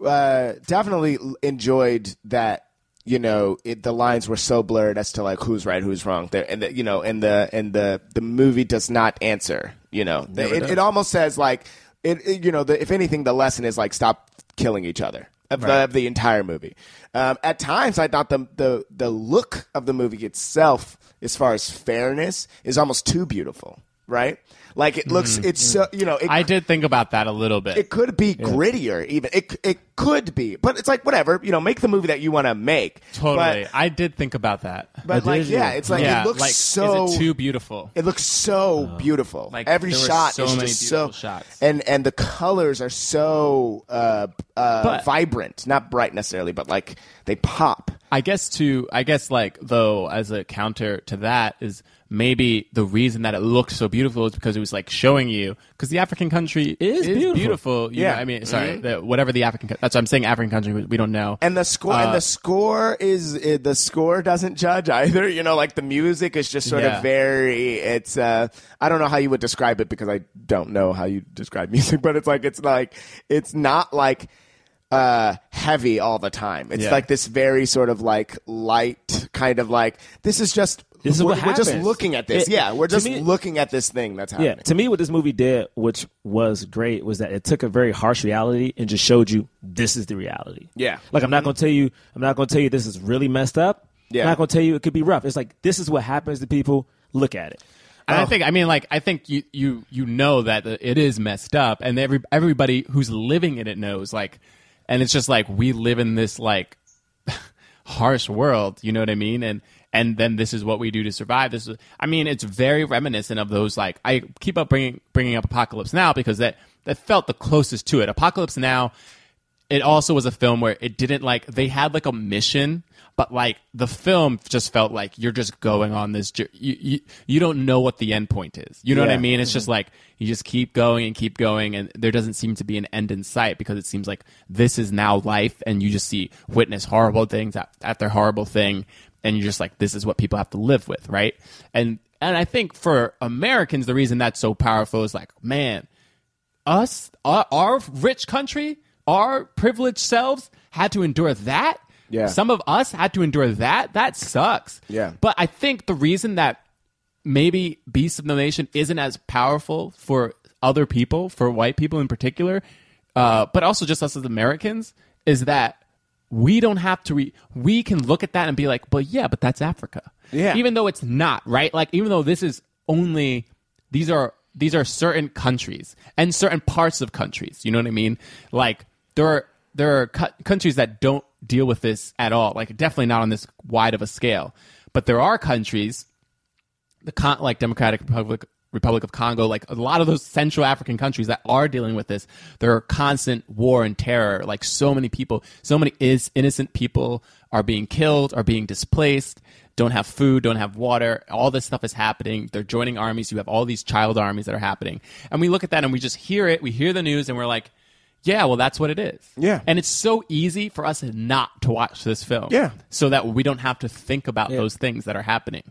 uh, definitely enjoyed that. You know, it, the lines were so blurred as to like who's right, who's wrong. There, and the, you know, and the and the the movie does not answer. You know, The- it, it almost says like it. it- you know, the, if anything, the lesson is like stop killing each other of, the, of the entire movie. Um, at times, I thought the the the look of the movie itself, as far as fairness, is almost too beautiful. Right? Like it looks, it's so you know. It, Mm-hmm. I did think about that a little bit. it could be grittier, even it it could be, but it's like whatever. You know, make the movie that you want to make. totally. But, I did think about that. but like, yeah, it's like yeah, it looks like, so is it too beautiful? It looks so beautiful. Like, Every shot so is many just so shots. and and the colors are so uh, uh, But- vibrant, not bright necessarily, but like they pop. I guess to I guess like though as a counter to that is maybe the reason that it looked so beautiful is because it was like showing you because the African country is beautiful. you Yeah. know, I mean, sorry, the, whatever the African. That's what I'm saying. African country. we- don't know. And the score and Uh, the score is uh, the score doesn't judge either. You know, like the music is just sort Yeah. of very. It's uh, I don't know how you would describe it because I don't know how you describe (laughs) music, but it's like it's like it's not like uh heavy all the time. It's Yeah. like this very sort of like light kind of like this is just This is we're, what we're just looking at this. It- yeah, we're just me- looking at this thing that's happening. Yeah, to me, what this movie did, which was great, was that it took a very harsh reality and just showed you this is the reality. Yeah. like I'm not mm-hmm. going to tell you, I'm not going to tell you this is really messed up. Yeah. I'm not going to tell you it could be rough. It's like this is what happens to people. Look at it. And Oh. I think, I mean, like, I think you, you, you know that it is messed up, and every everybody who's living in it knows, like, and it's just like we live in this like (laughs) harsh world, you know what I mean? And and then this is what we do to survive. This is, I mean, it's very reminiscent of those like I keep up bringing bringing up Apocalypse Now because that that felt the closest to it. Apocalypse Now it also was a film where it didn't like they had like a mission but like the film just felt like you're just going on this you, you you don't know what the end point is. You know what i mean? It's just mm-hmm. like you just keep going and keep going and there doesn't seem to be an end in sight because it seems like this is now life and you just see witness horrible things their horrible thing and you're just like this is what people have to live with right and and i think for americans the reason that's so powerful is like man us, our, our rich country, our privileged selves had to endure that. Yeah. Some of us had to endure that. That sucks. Yeah. But I think the reason that maybe Beast of the Nation isn't as powerful for other people, for white people in particular, uh, but also just us as Americans, is that we don't have to re- we can look at that and be like, but yeah, but that's Africa. Yeah. Even though it's not, right? Like even though this is only these are these are certain countries and certain parts of countries. You know what I mean? Like there are there are cu- countries that don't deal with this at all. Like definitely not on this wide of a scale. But there are countries the con- like Democratic Republic Republic of Congo, like a lot of those Central African countries that are dealing with this, there are constant war and terror. Like so many people, so many is innocent people are being killed, are being displaced, don't have food, don't have water. All this stuff is happening. They're joining armies. You have all these child armies that are happening, and we look at that and we just hear it. We hear the news and we're like. Yeah, well, that's what it is. Yeah. And it's so easy for us not to watch this film. Yeah. So that we don't have to think about those things that are happening.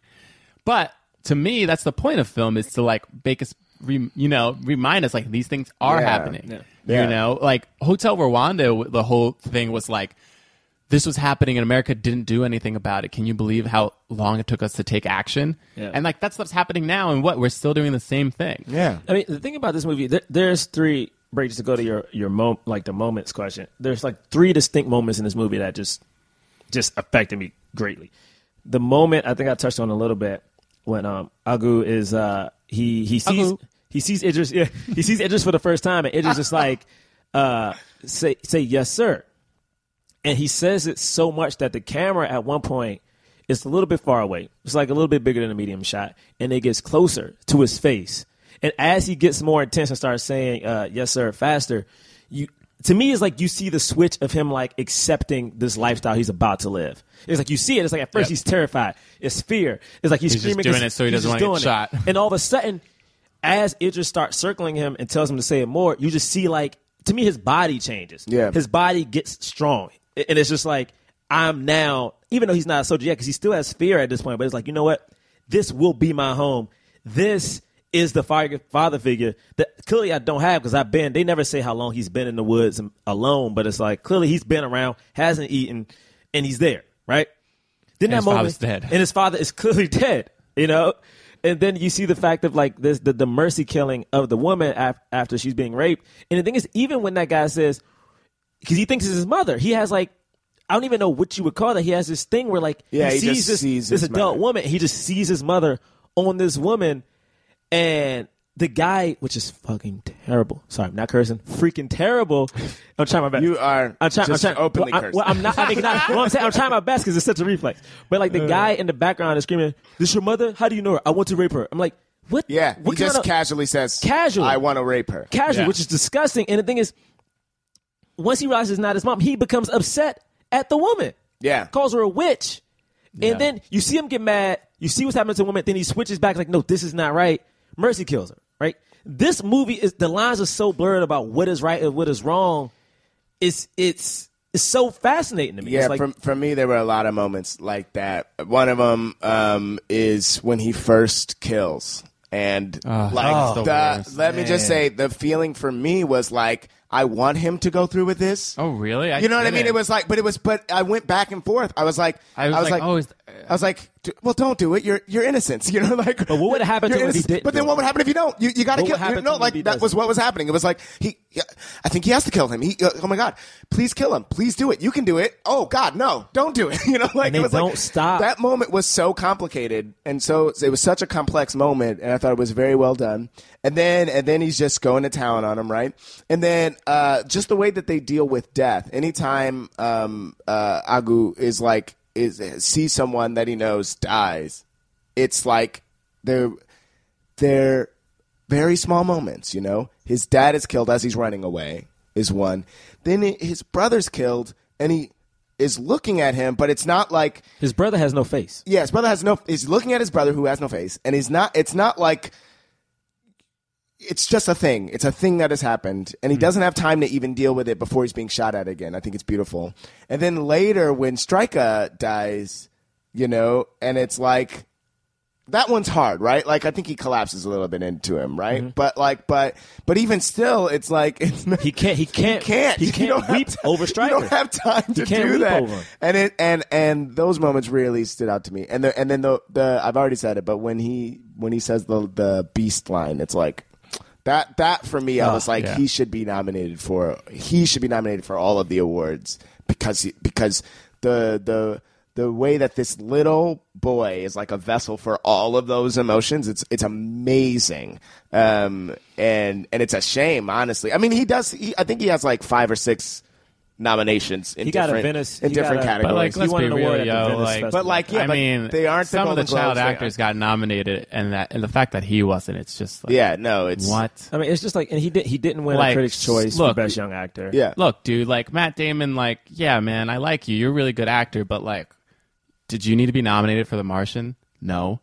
But to me, that's the point of film is to like make us, re, you know, remind us like these things are Yeah. happening. Yeah. Yeah. You know, like Hotel Rwanda, the whole thing was like, this was happening and America didn't do anything about it. Can you believe how long it took us to take action? Yeah. And like that stuff's happening now, and what we're still doing the same thing. Yeah. I mean, the thing about this movie, there, there's three breaks to go to your your mom, like the moments question. There's like three distinct moments in this movie that just just affected me greatly. The moment I think I touched on a little bit when um Agu is uh he he sees Agu. he sees Idris yeah (laughs) he sees Idris for the first time and Idris is like (laughs) uh say say yes sir and he says it so much that the camera at one point is a little bit far away. It's like a little bit bigger than a medium shot, and it gets closer to his face. And as he gets more intense and starts saying uh, "yes, sir" faster, you to me it's like you see the switch of him like accepting this lifestyle he's about to live. It's like you see it. It's like at first Yep. he's terrified. It's fear. It's like he's, He's just screaming doing 'cause it so he doesn't just wanna get doing it. shot. And all of a sudden, as Idris starts circling him and tells him to say it more, you just see like to me his body changes. Yeah. his body gets strong, and it's just like I'm now. Even though he's not a soldier yet, because he still has fear at this point, but it's like you know what, this will be my home. This is the father father figure that clearly I don't have because I've been. They never say how long he's been in the woods alone, but it's like clearly he's been around, hasn't eaten, and he's there, right? Then And that his moment, father's dead. and his father is clearly (laughs) dead. You know, and then you see the fact of like this the, the mercy killing of the woman af- after she's being raped. And the thing is, even when that guy says, because he thinks it's his mother, he has like. I don't even know what you would call that. He has this thing where, like, Yeah, he, he sees just this, sees this adult mother. woman. He just sees his mother on this woman, and the guy, which is fucking terrible. Sorry, I'm not cursing. Freaking terrible. I'm trying my best. You are I'm trying. just I'm trying. openly well, cursing. well, I'm not. I mean, not. Well, I'm saying I'm trying my best because it's such a reflex. But like the guy in the background is screaming, "This your mother? How do you know her? I want to rape her." I'm like, what? Yeah, What he just of- casually says, Casual. I want to rape her." casual, Yeah. which is disgusting. And the thing is, once he realizes it's not his mom, he becomes upset at the woman. Yeah. calls her a witch. Yeah. And then you see him get mad. You see what's happening to the woman. Then he switches back like, no, this is not right. Mercy kills her. Right. This movie is the lines are so blurred about what is right and what is wrong. It's it's it's so fascinating to me. Yeah, it's like, for, for me, there were a lot of moments like that. One of them um, is when he first kills, and Oh, like that's the the, let me just say, the feeling for me was like, I want him to go through with this. Oh, really? I you know what I mean? didn't. It was like, but it was, but I went back and forth. I was like, I was like, oh, is- I was like, well, don't do it. You're you're innocent. (laughs) You know, like. But what would have happened you're to him if he didn't But then what would happen if you don't? You you got to kill. happen You know, like that was what was happening. It was like he. I think he has to kill him. He. uh, oh my God! Please kill him. Please do it. You can do it. Oh God, no! Don't do it. (laughs) You know, like And they it was don't like, stop. That moment was so complicated, and so it was such a complex moment, and I thought it was very well done. And then and then he's just going to town on him, right? And then uh, just the way that they deal with death. Anytime um, uh, Agu is like is sees someone that he knows dies, it's like they're they're very small moments. You know, his dad is killed as he's running away is one. Then his brother's killed, and he is looking at him, but it's not like his brother has no face. yeah, his brother has no. He's looking at his brother who has no face, and he's not. It's not like. It's just a thing. It's a thing that has happened, and he Hmm. doesn't have time to even deal with it before he's being shot at again. I think it's beautiful. And then later, when Striker dies, you know, and it's like that one's hard, right? Like I think he collapses a little bit into him, right? Mm-hmm. But like, but but even still, it's like (laughs) it's not, He can't. He (laughs) can't. he can't. He can't weep ti- over (laughs) You don't have time to can't do that. over. And it and and those moments really stood out to me. And the and then the the I've already said it, but when he when he says the the beast line, it's like that that for me, I Oh, was like, yeah. he should be nominated for he should be nominated for all of the awards because he, because the the the way that this little boy is like a vessel for all of those emotions it's it's amazing um and and it's a shame honestly i mean he does he, i think he has like five or six nominations in He got a different Venice- in he got different a- But categories like, He let's won be an real, award at the yo. Like, But, like, yeah, I but mean, they aren't the some of the Golden Globes, child actors got nominated, and that and the fact that he wasn't, it's just like, yeah no it's what? I mean, it's just like, and he did. He didn't win Like, a Critics' Choice look, for Best Young Actor. yeah Look, dude, like Matt Damon, like, yeah, man, I like you. You're a really good actor, but like, did you need to be nominated for The Martian? No.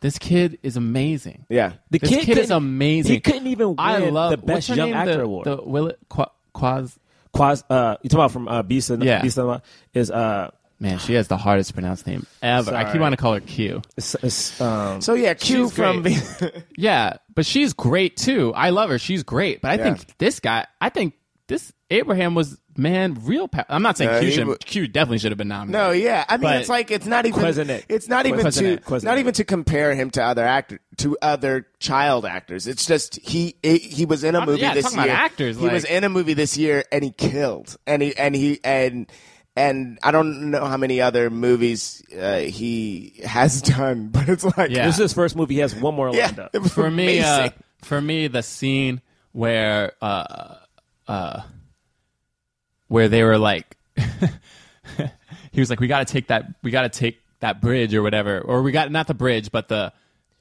This kid is amazing. yeah The This kid kid, is amazing. he couldn't even I win love the Best what's her Young name? Actor the, award. The Will it Qua, Quaz. Quaz, uh, you talking about from uh, Beast of Yeah. Beast of is uh, Man, she has the hardest pronounced name ever. I keep Sorry. wanting to call her Q. it's, it's, um, so yeah q from great. (laughs) Yeah, but she's great too. I love her. She's great. But I Yeah. think this guy, I think this Abraham was man real. Pa- I'm not saying No, Q should. wa- Q definitely should have been nominated. No, yeah. I mean, it's like it's not even. Quazanet. It's not even Quazanet. to Quazanet. not even to compare him to other actor to other child actors. It's just he he was in a I'm- movie yeah, this talking year. about actors, he was in a movie this year and he killed. And he and he and and I don't know how many other movies uh, he has (laughs) done, but it's like Yeah. this is his first movie. He has one more lined yeah, up. it was for me, uh, for me, the scene where uh, uh, where they were like, (laughs) he was like, "We got to take that. We got to take that bridge or whatever, or we got not the bridge, but the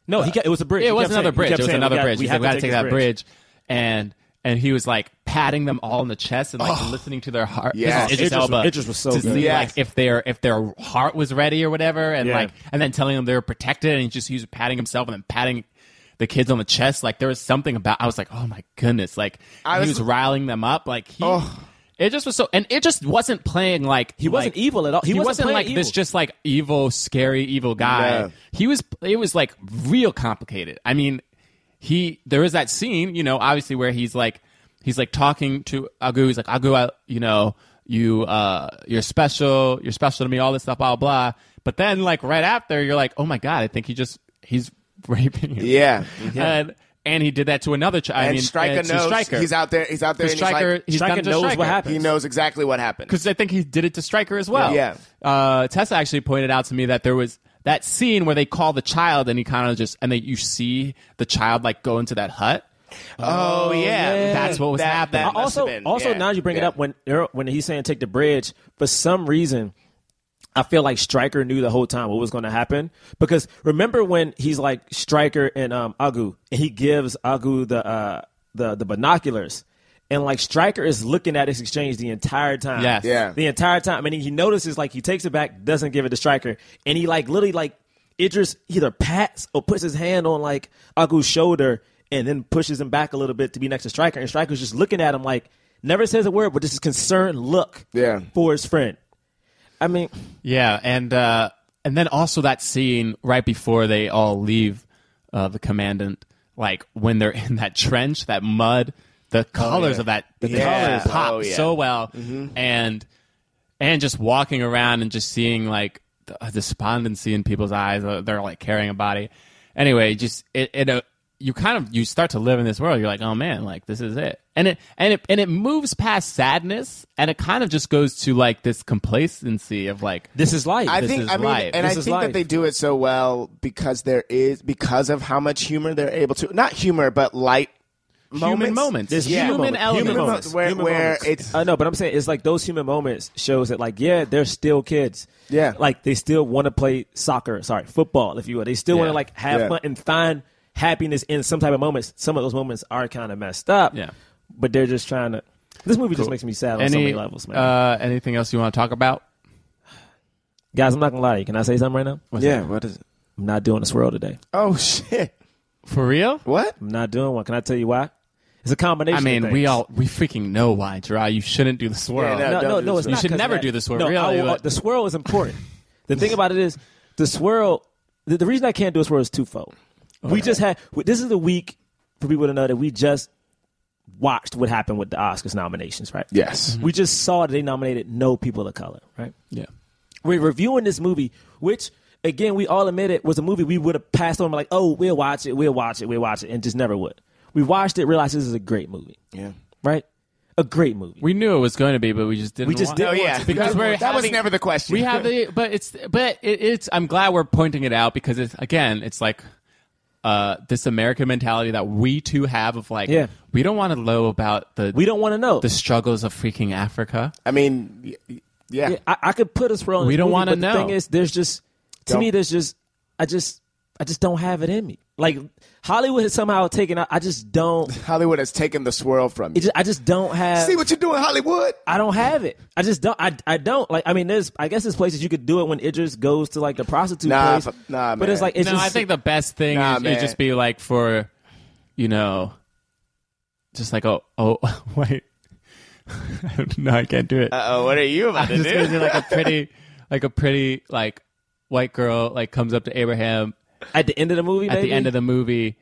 No, he kept, it was a bridge. it was kept another saying- bridge. It was saying, another we got- bridge. We He's have like, to "We got to take this that bridge," and and he was like patting them all in the chest and like listening to their heart. Yeah. it just Idris was- Idris was so to good. see Yes. like if their if their heart was ready or whatever, and Yeah. like and then telling them they were protected, and he just he was patting himself and then patting the kids on the chest. Like there was something about I was like, oh my goodness, like I he was- was riling them up. Like he. Oh. It just was so, and it just wasn't playing like He wasn't like- evil at all. He He, wasn't wasn't, playing like this just like evil, scary, evil guy. No. He was. It was like real complicated. I mean, he there is that scene, you know, obviously where he's like he's like talking to Agu. He's like Agu, I, you know, you uh, you're special. You're special to me. All this stuff, blah blah. But then like right after, you're like, oh my god, I think he just he's raping him. yeah. And mm-hmm. uh, and he did that to another child. I and mean, uh, Striker and to knows Stryker. he's out there. He's out there. Because And Striker, he's he's Stryker done to knows what happened. he knows exactly what happened. because I think he did it to Striker as well. Yeah. Uh, Tessa actually pointed out to me that there was that scene where they call the child and he kind of just and they you see the child like go into that hut. Oh, oh yeah. That's what was That- happening. that also, been- also yeah, now you bring it up when when he's saying take the bridge. For some reason, I feel like Stryker knew the whole time what was going to happen because remember when he's like Stryker and um, Agu and he gives Agu the uh, the the binoculars. And like Stryker is looking at this exchange the entire time. Yes. Yeah. The entire time. And he, he notices like he takes it back, doesn't give it to Stryker. And he like literally like Idris either pats or puts his hand on like Agu's shoulder and then pushes him back a little bit to be next to Stryker. And Stryker's just looking at him like never says a word, but just a concerned look Yeah. for his friend. I mean, Yeah, and uh, and then also that scene right before they all leave uh, the commandant, like when they're in that trench, that mud, the colors yeah. of that, the Yeah. colors pop Oh, yeah. so well, and and just walking around and just seeing like the despondency in people's eyes, uh, they're like carrying a body. Anyway, just it, it uh, you kind of you start to live in this world. You're like, oh man, like this is it, and it and it and it moves past sadness, and it kind of just goes to like this complacency of like this is life. I This think is I mean, life. and This I think life. that they do it so well because there is because of how much humor they're able to not humor but light human moments. There's human, human moments. elements. Human moments where, Human where moments. it's uh, I know, but I'm saying it's like those human moments shows that like yeah, they're still kids. Yeah. like they still want to play soccer. Sorry, football, if you will. They still want to like have Yeah. fun and find happiness in some type of moments. Some of those moments are kind of messed up. Yeah. but they're just trying to. This movie just makes me sad on so many levels, man. Uh, anything else you want to talk about? Guys, I'm not gonna lie to you. Can I say something right now? yeah. What is it? I'm not doing a swirl today. Oh shit! For real? What? I'm not doing one. Can I tell you why? It's a combination. I mean, of we all we freaking know why, Jerah. You shouldn't do the swirl. Yeah, no, don't no, no, the it's swirl. You not should 'cause never that- do the swirl, No, really, I will- the swirl is important. the thing about it is, the swirl. The, the reason I can't do a swirl is twofold. We just had. This is the week for people to know that we just watched what happened with the Oscars nominations, right? Yes. Mm-hmm. We just saw that they nominated no people of color, right? Yeah. We're reviewing this movie, which again we all admitted was a movie we would have passed on, like, oh, we'll watch it, we'll watch it, we'll watch it, and just never would. We watched it, realized this is a great movie, Yeah. right? A great movie. We knew it was going to be, but we just didn't. We just want didn't Oh yeah. because we're that was never the question. We have the, but it's, but it, it's. I'm glad we're pointing it out because it's again, it's like uh, this American mentality that we too have of like, Yeah. we don't want to know about the We don't want to know. the struggles of freaking Africa. I mean, y- y- yeah. Yeah, I, I could put a swirl. In We don't wanna know. The thing is, there's just to Don't. me, there's just I just I just don't have it in me. Like Hollywood has somehow taken. out I just don't. (laughs) Hollywood has taken the swirl from It you. just, I just don't have. See what you're doing, Hollywood. I don't have it. I just don't. I, I don't like. I mean, there's. I guess there's places you could do it when Idris goes to like the prostitute Nah, place. f- nah, But it's like it's no, just. I think the best thing Nah, is, is just be like for, you know, just like oh oh (laughs) wait, (laughs) no, I can't do it. Uh oh, what are you about I'm just gonna do like a pretty, like a pretty like white girl like comes up to Abraham at the end of the movie. at the end of the movie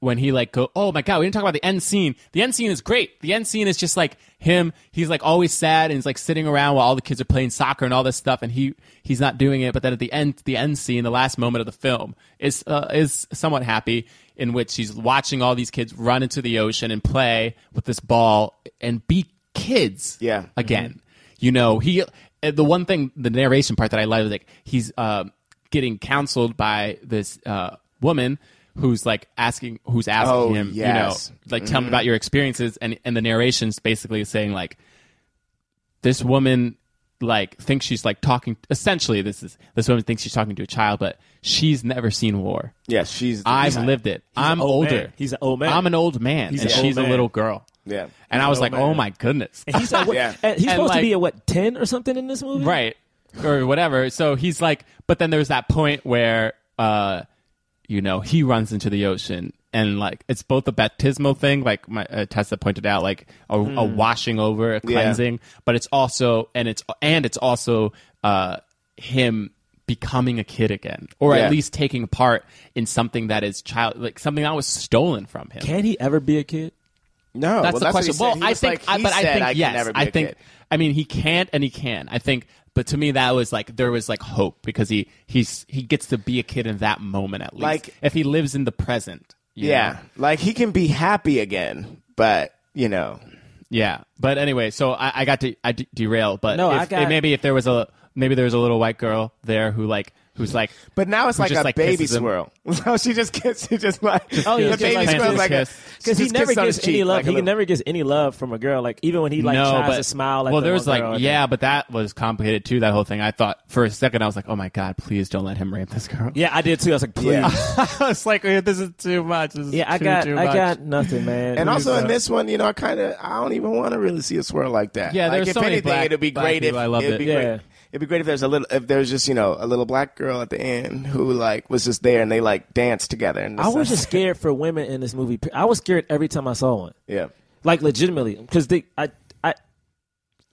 when he like go oh my god we didn't talk about the end scene. The end scene is great. The end scene is just like him. He's like always sad and he's like sitting around while all the kids are playing soccer and all this stuff and he he's not doing it. But then at the end the end scene the last moment of the film is uh, is somewhat happy in which he's watching all these kids run into the ocean and play with this ball and be kids Yeah. again. You know he uh, the one thing the narration part that i love is like he's uh, getting counseled by this uh, woman who's like asking who's asking Oh, him yes. you know like tell me about your experiences and and the narration's basically saying like this woman like thinks she's like talking essentially this is this woman thinks she's talking to a child but she's never seen war Yes, she's. i've he's- lived it i'm old older man. He's an old man. i'm an old man He's and an old she's a little girl Yeah. and i was like old oh my goodness And he's (laughs) like, what, Yeah. and he's And, supposed to be like- at what ten or something in this movie, right or whatever so he's like but then there's that point where uh you know he runs into the ocean and like it's both a baptismal thing like my uh, tessa pointed out like a, a Hmm. washing over a cleansing but it's also and it's and it's also uh him becoming a kid again or Yeah. at least taking part in something that is child like something that was stolen from him Can he ever be a kid? No, that's well, the what question. he. Well, He I think, like- I, he but I think I yes. never be I a think. kid. I mean, he can't and he can. I think, but to me, that was like there was like hope because he he's he gets to be a kid in that moment at least. Like- if he lives in the present. Yeah, know? like he can be happy again, but you know, yeah. But anyway, so I, I got to I de- derail, but No, if, I got- maybe if there was a maybe there was a little white girl there who like who's like, But now it's like just, a like, baby kisses him. squirrel. (laughs) So she just gets, she just like, Oh, yeah, the just baby like- squirrel's like a. Because he never gets his any cheek, love. like he little- never gets any love from a girl. Like even when he like no, tries but to smile. At well, the there was like, yeah, but that was complicated too. That whole thing. I thought for a second, I was like, oh my god, please don't let him rape this girl. yeah, I did too. I was like, please. Yeah. (laughs) I was like, oh, this is too much. This is Yeah, I too, got, too I got nothing, man. And also in this one, you know, I kind of, I don't even want to really see a swirl like that. Yeah, like, there's if so many anything, black- it'd be great if. I loved it'd it. Be Yeah. great. It'd be great if there's a little, if there's just you know a little black girl at the end who like was just there and they like danced together. And I was just (laughs) scared for women in this movie. I was scared every time I saw one, yeah. like legitimately, because they, I, I,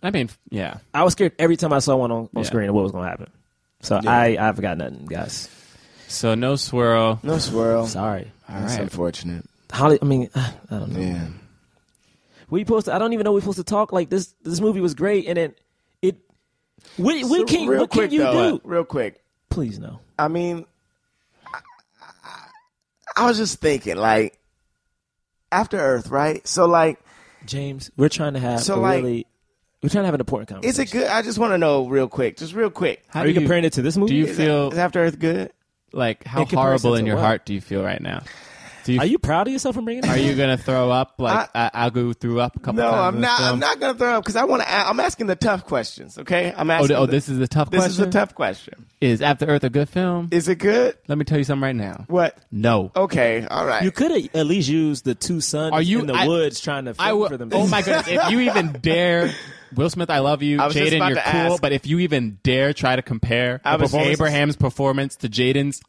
I mean, yeah. I was scared every time I saw one on, on Yeah. screen of what was going to happen. So I, I've got nothing, guys. So no swirl. No swirl. Sorry, That's right. unfortunate. Holly. I mean, uh, I don't know. Yeah. We supposed to. I don't even know we're supposed to talk like this. This movie was great, and it, it. What, what So can real what quick can you though, do? real quick. Please no. I mean, I, I- I was just thinking, like, After Earth, right? So, like, James, we're trying to have So, a like- really. We're trying to have an important conversation. is it good? I just want to know, real quick, just real quick. How Are you comparing it to this movie? Do you Is, feel is After Earth good? like how In horrible in your what? heart do you feel right now? Do you, Are you proud of yourself for bringing? it are you gonna throw up like uh, Agu threw up a couple No, times? I'm not. film? I'm not gonna throw up because I want to. I'm asking the tough questions. Okay, I'm Oh, asking. th- oh, the- this is a tough this question. is a tough question. Is After Earth a good film? Is it good? Let me tell you something right now. What? No. Okay, all right. You could at least use the two sons Are you- in the I- woods trying to I film will. for them. Oh my goodness! If you even (laughs) dare, Will Smith, I love you, I Jaden, you're cool. ask. But if you even dare try to compare I the was- performance- Abraham's performance to Jaden's,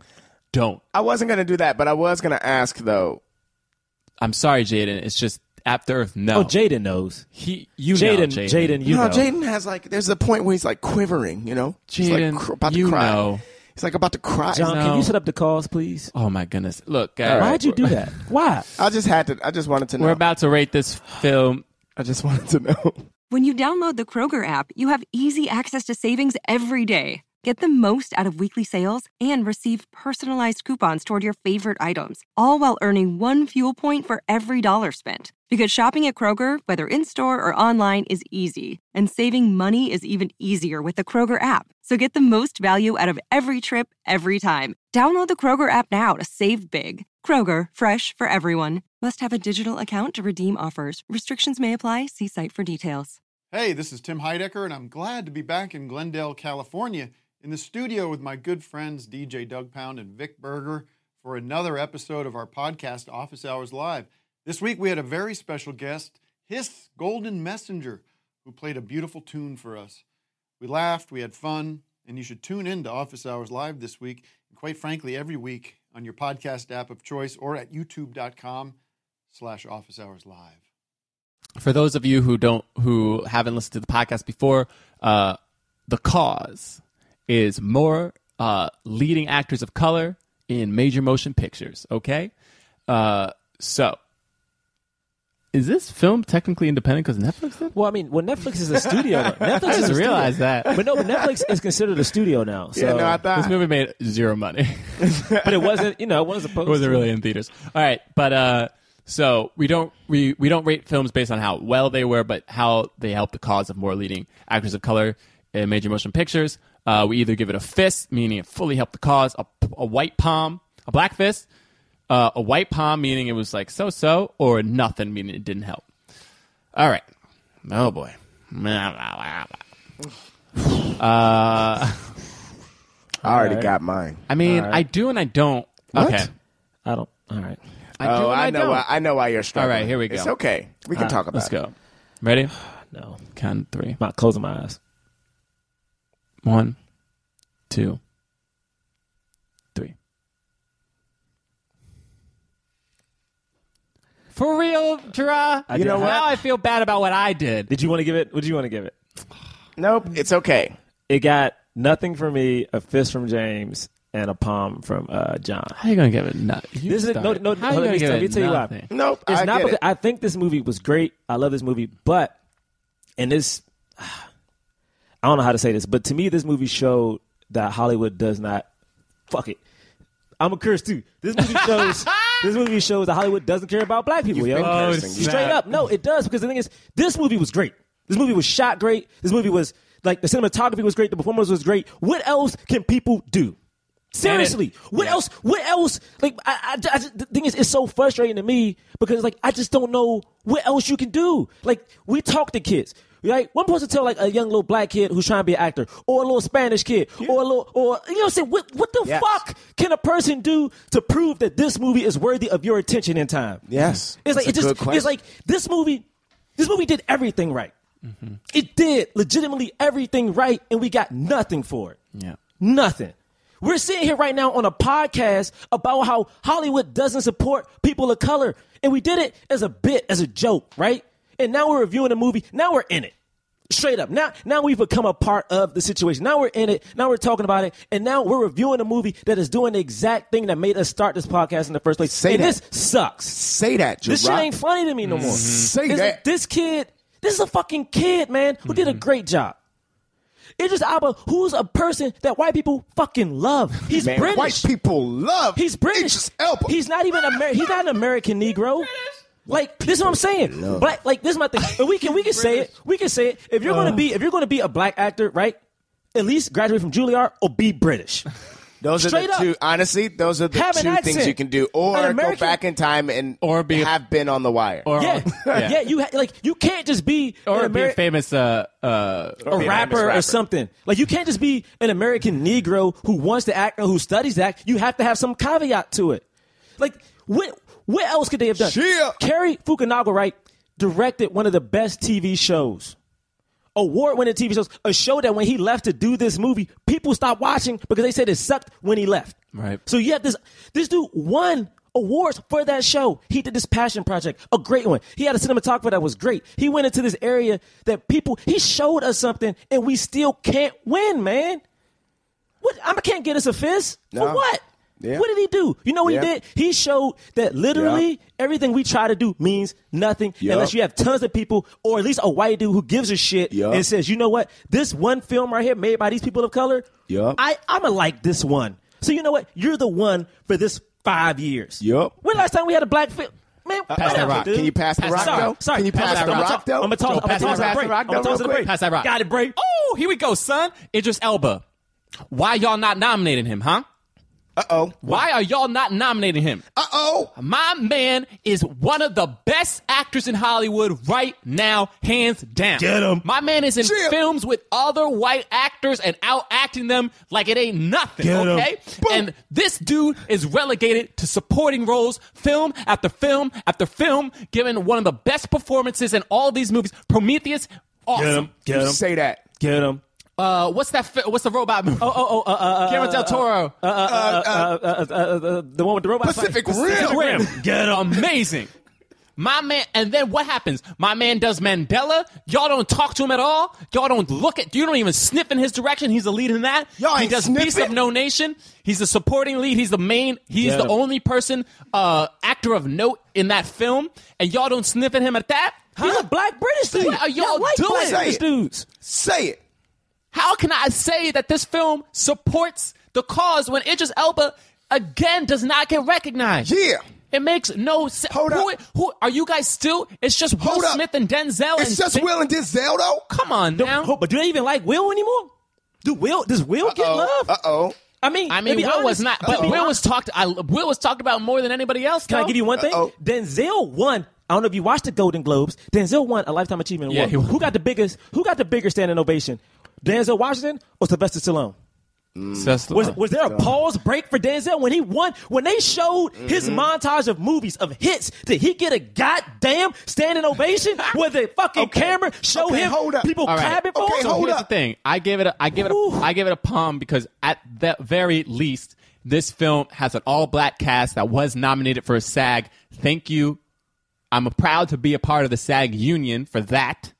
don't. I wasn't gonna do that, but I was gonna ask though. I'm sorry, Jaden. It's just After Earth. No. Oh, Jaden knows. He, you Jaden, know, Jaden. Jaden, you no, know. Jaden has like. There's a point where he's like quivering. You know, He's Jaden, like cr- about to you cry. know. He's like about to cry. John, No. can you set up the calls, please? Oh my goodness! Look, guys, All right. Why'd you do that? Why? I just had to. I just wanted to know. We're about to rate this film. I just wanted to know. When you download the Kroger app, you have easy access to savings every day. Get the most out of weekly sales and receive personalized coupons toward your favorite items, all while earning one fuel point for every dollar spent. Because shopping at Kroger, whether in store or online, is easy, and saving money is even easier with the Kroger app. So get the most value out of every trip, every time. Download the Kroger app now to save big. Kroger, fresh for everyone. Must have a digital account to redeem offers. Restrictions may apply. See site for details. Hey, this is Tim Heidecker, and I'm glad to be back in Glendale, California, in the studio with my good friends DJ Doug Pound and Vic Berger for another episode of our podcast, Office Hours Live. This week we had a very special guest, Hiss Golden Messenger, who played a beautiful tune for us. We laughed, we had fun, and you should tune in to Office Hours Live this week, and quite frankly, every week on your podcast app of choice or at youtube.com slash office hours live. For those of you who don't, who haven't listened to the podcast before, uh, the cause is more uh, leading actors of color in major motion pictures. Okay, uh, so is this film technically independent because Netflix did? Well, I mean, well, Netflix is a studio. (laughs) Netflix I is just a studio. realized that. But no, but Netflix is considered a studio now. So, yeah, no, I thought. This movie made zero money. (laughs) but it wasn't. You know, it wasn't supposed. it wasn't really in theaters. All right, but uh, so we don't we we don't rate films based on how well they were, but how they help the cause of more leading actors of color in major motion pictures. Uh, we either give it a fist, meaning it fully helped the cause, a, a white palm, a black fist, uh, a white palm, meaning it was like so so, or nothing, meaning it didn't help. All right. Oh boy. (sighs) Uh, (laughs) I already Alright. got mine. I mean, All right. I do and I don't. What? Okay. I don't. All right. I do oh, and I, I, know. don't. Why, I know why you're struggling. All right, here we go. It's okay. We can Uh, talk about it. Let's it. go. Ready? (sighs) No. Count three. I'm not closing my eyes. One, two, three. For real, Tara? I You know what? Now I feel bad about what I did. Did you want to give it? What did you want to give it? Nope, it's okay. It got nothing from me, a fist from James, and a palm from uh, John. How you gonna give it nothing? You This is- no, started. no, How you let gonna me give tell- it let me tell you why. Nope, It's I not get because it. I think this movie was great. I love this movie, but and this I don't know how to say this, but to me this movie showed that Hollywood does not fuck it. I'm a curse too. This movie (laughs) shows this movie shows that Hollywood doesn't care about black people, You've yo. been Oh, Straight up. No, it does because the thing is this movie was great. This movie was shot great. This movie was like the cinematography was great, the performance was great. What else can people do? Seriously, what else? What else? Like, I, I, I just- the thing is, it's so frustrating to me because, like, I just don't know what else you can do. Like, we talk to kids. Right, one person tell like a young little black kid who's trying to be an actor, or a little Spanish kid, or a little, or you know, what I'm saying, what what the Yes. fuck can a person do to prove that this movie is worthy of your attention in time? Yes. it's like That's it a just, question. it's like this movie, this movie did everything right. Mm-hmm. It did legitimately everything right, and we got nothing for it. Yeah. Nothing. We're sitting here right now on a podcast about how Hollywood doesn't support people of color. And we did it as a bit, as a joke, right? And now we're reviewing the movie. Now we're in it. Straight up. Now now we've become a part of the situation. Now we're in it. Now we're talking about it. And now we're reviewing a movie that is doing the exact thing that made us start this podcast in the first place. Say and that. this sucks. Say that, This shit Jerah. ain't funny to me no more. Mm-hmm. Say this, that. This kid, this is a fucking kid, man, who did a mm-hmm. great job. Idris Elba, who's a person that white people fucking love. He's Man, British. white people love. He's British. Idris Elba. He's not even Amer- He's not an American Negro. Like this is what I'm saying. Black, like this is my thing. And we can we can say it. We can say it. If you're gonna be if you're gonna be a black actor, right? At least graduate from Juilliard or be British. Those are Straight the up. two. Honestly, those are the Have two things you can do, or An go back in time and Or be have been on the wire. Or (laughs) Yeah, yeah. You ha- like you can't just be or an be a famous uh uh a be a rapper, or something. Like you can't just be an American Negro who wants to act or who studies to act. You have to have some caveat to it. Like what what else could they have done? Yeah. Cary Fukunaga, right, directed one of the best TV shows. Award winning TV shows. A show that when he left to do this movie, people stopped watching because they said it sucked when he left. Right. So you have this this dude won awards for that show. He did this passion project, a great one. He had a cinematographer that was great. He went into this area that people he showed us something and we still can't win, man. What I can't get us a fist. For what? Yeah. What did he do? You know what Yeah. he did? He showed that literally Yeah. everything we try to do means nothing Yup. unless you have tons of people or at least a white dude who gives a shit Yup. and says, you know what? This one film right here made by these people of color, Yup. I, I'm going to like this one. So you know what? You're the one for this five years. Yep. When last time we had a black film? Man, uh, Pass that rock. dude. Can you pass the rock, sorry, though? Sorry, Can you pass the I'm rock, gonna- though? I'm gonna toss. Joe, I'm gonna pass the rock. break. Pass I'm gonna toss the real break. Pass that rock. Got it, break. Oh, here we go, son. Idris Elba. Why y'all not nominating him, huh? Uh oh. Why are y'all not nominating him? Uh oh. My man is one of the best actors in Hollywood right now, hands down. Get him. My man is in Jim. films with other white actors and out acting them like it ain't nothing. Get 'em. okay? And this dude is relegated to supporting roles, film after film after film, giving one of the best performances in all these movies. Prometheus, awesome. Get him. Say that. Get him. Uh, what's that? Fi- what's the robot movie? Oh, oh, oh, uh, uh, Guillermo del Toro. uh, uh, uh, uh, uh, uh, the one with the robot. Pacific fight. Rim. Get. Amazing. My man, and then what happens? My man does Mandela. Y'all don't talk to him at all. Y'all don't look at. You don't even sniff in his direction. He's the lead in that. Y'all he ain't does Beast of sniffing? No Nation. He's the supporting lead. He's the main. He's Yeah. the only person, uh, actor of note in that film. And y'all don't sniff at him at that. He's a black British dude. What are y'all like doing? black British dudes. Say it. How can I say that this film supports the cause when Idris Elba again does not get recognized? Yeah. It makes no sense. Hold who, up. who are you guys still? It's just Will Hold up. Smith and Denzel. It's and just Vin- Will and Denzel though. Come on now. Oh, but do they even like Will anymore? Do Will? Does Will get love? Uh oh. I mean, I mean, to be Will was not, to but be Will was talked. I, Will was talked about more than anybody else. Can I give you one thing? Uh-oh. Denzel won. I don't know if you watched the Golden Globes. Denzel won a Lifetime Achievement Award. he won. Who got the biggest? Who got the bigger standing ovation? Denzel Washington or Sylvester Stallone? Just- Was, was there a pause break for Denzel when he won? When they showed his Mm-hmm. montage of movies of hits, did he get a goddamn standing ovation? (laughs) Where the fucking camera show Okay, him hold up. people All right. clapping for Okay, him? So hold here's up. the thing. I give it. A, I give it. A, Ooh. Give it a palm because at the very least, this film has an all-black cast that was nominated for a SAG. Thank you. I'm proud to be a part of the SAG union for that.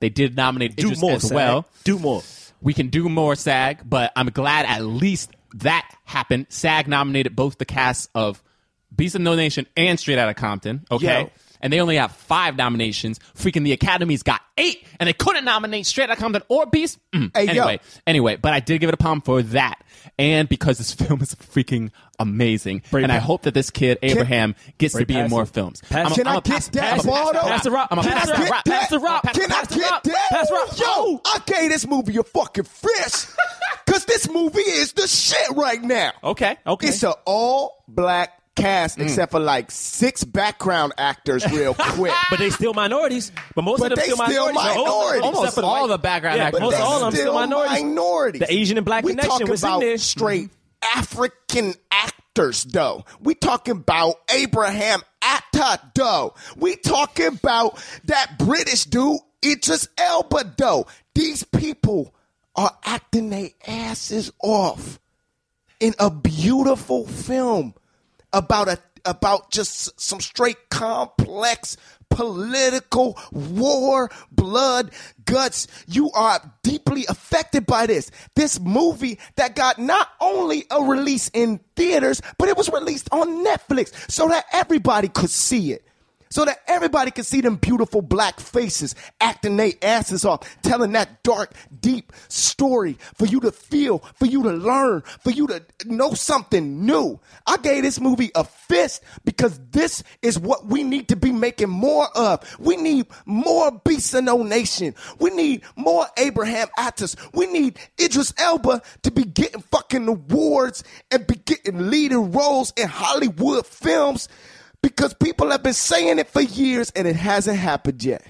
They did nominate Do Idris more, as Sag. well. Do more. We can do more SAG, but I'm glad at least that happened. SAG nominated both the casts of Beast of No Nation and Straight Outta Compton. Okay. Yo. And they only have five nominations. Freaking the Academy's got eight, and they couldn't nominate Straight Outta Compton or Beast. Mm. Hey, yo. anyway, anyway, but I did give it a palm for that, and because this (laughs) film is freaking amazing, Bring and I hope that this kid Abraham gets to be in more it. films. Pass I'm Can I'm I a get pass- that pass- ball, though? Pass the rock. I'm a Pass the rock. Pass the rock. Can I Pass the get rock. that? Pass the rock. Yo, I gave this movie a fucking fish. (laughs) Cause this movie is the shit right now. Okay, okay. It's an all black cast Mm. except for like six background actors real (laughs) quick. But they still minorities. But most But of them they still, still minorities. minorities. Except Almost for all white- the background yeah, actors. Most But all of them still minorities. minorities. The Asian and black we connection talking was in about there. straight African actors, though. We talking about Abraham Attah, though. We talking about that British dude, Idris Elba, though. These people are acting their asses off in a beautiful film about a about just some straight complex political war, blood, guts. You are deeply affected by this. This movie that got not only a release in theaters, but it was released on Netflix so that everybody could see it. So that everybody could see them beautiful black faces acting their asses off, telling that dark, deep story for you to feel, for you to learn, for you to know something new. I gave this movie a fist because this is what we need to be making more of. We need more Beasts of No Nation. We need more Abraham Attahs. We need Idris Elba to be getting fucking awards and be getting leading roles in Hollywood films because people have been saying it for years and it hasn't happened yet.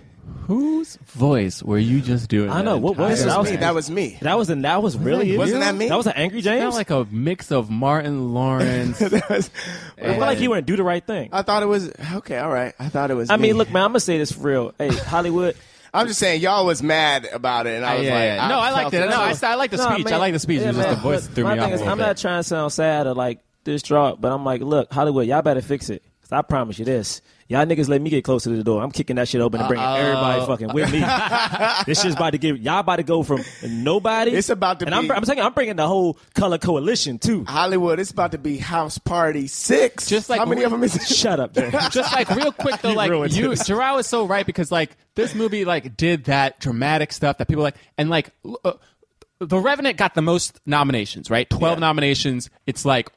Whose voice were you just doing? I know. that What was? That was was me. That was me. That was an, that was really Wasn't that me? That was an angry James. Sound James. like a mix of Martin Lawrence. (laughs) That was- I feel like you wouldn't do the right thing. I thought it was okay. All right, I thought it was. I me. mean, look, man, I'm gonna say this for real. Hey, (laughs) Hollywood. I'm just saying, y'all was mad about it, and I uh, was yeah, like, yeah. no, I liked it. No, I, I like the No, speech. I man. like the speech. Yeah, it was just the voice but threw me off a is, little I'm bit. not trying to sound sad or like distraught, but I'm like, look, Hollywood, y'all better fix it. Cause I promise you this. Y'all niggas let me get closer to the door. I'm kicking that shit open and bringing everybody fucking with me. (laughs) this shit's about to get y'all about to go from nobody. It's about to and I'm, be- I'm saying I'm bringing the whole color coalition too. Hollywood. It's about to be House Party Six. Just like how many we- of them is? (laughs) Shut up, James. (laughs) just like real quick though, like you, this. Jerah was so right because like this movie like did that dramatic stuff that people like, and like uh, the Revenant got the most nominations, right? Twelve nominations. It's like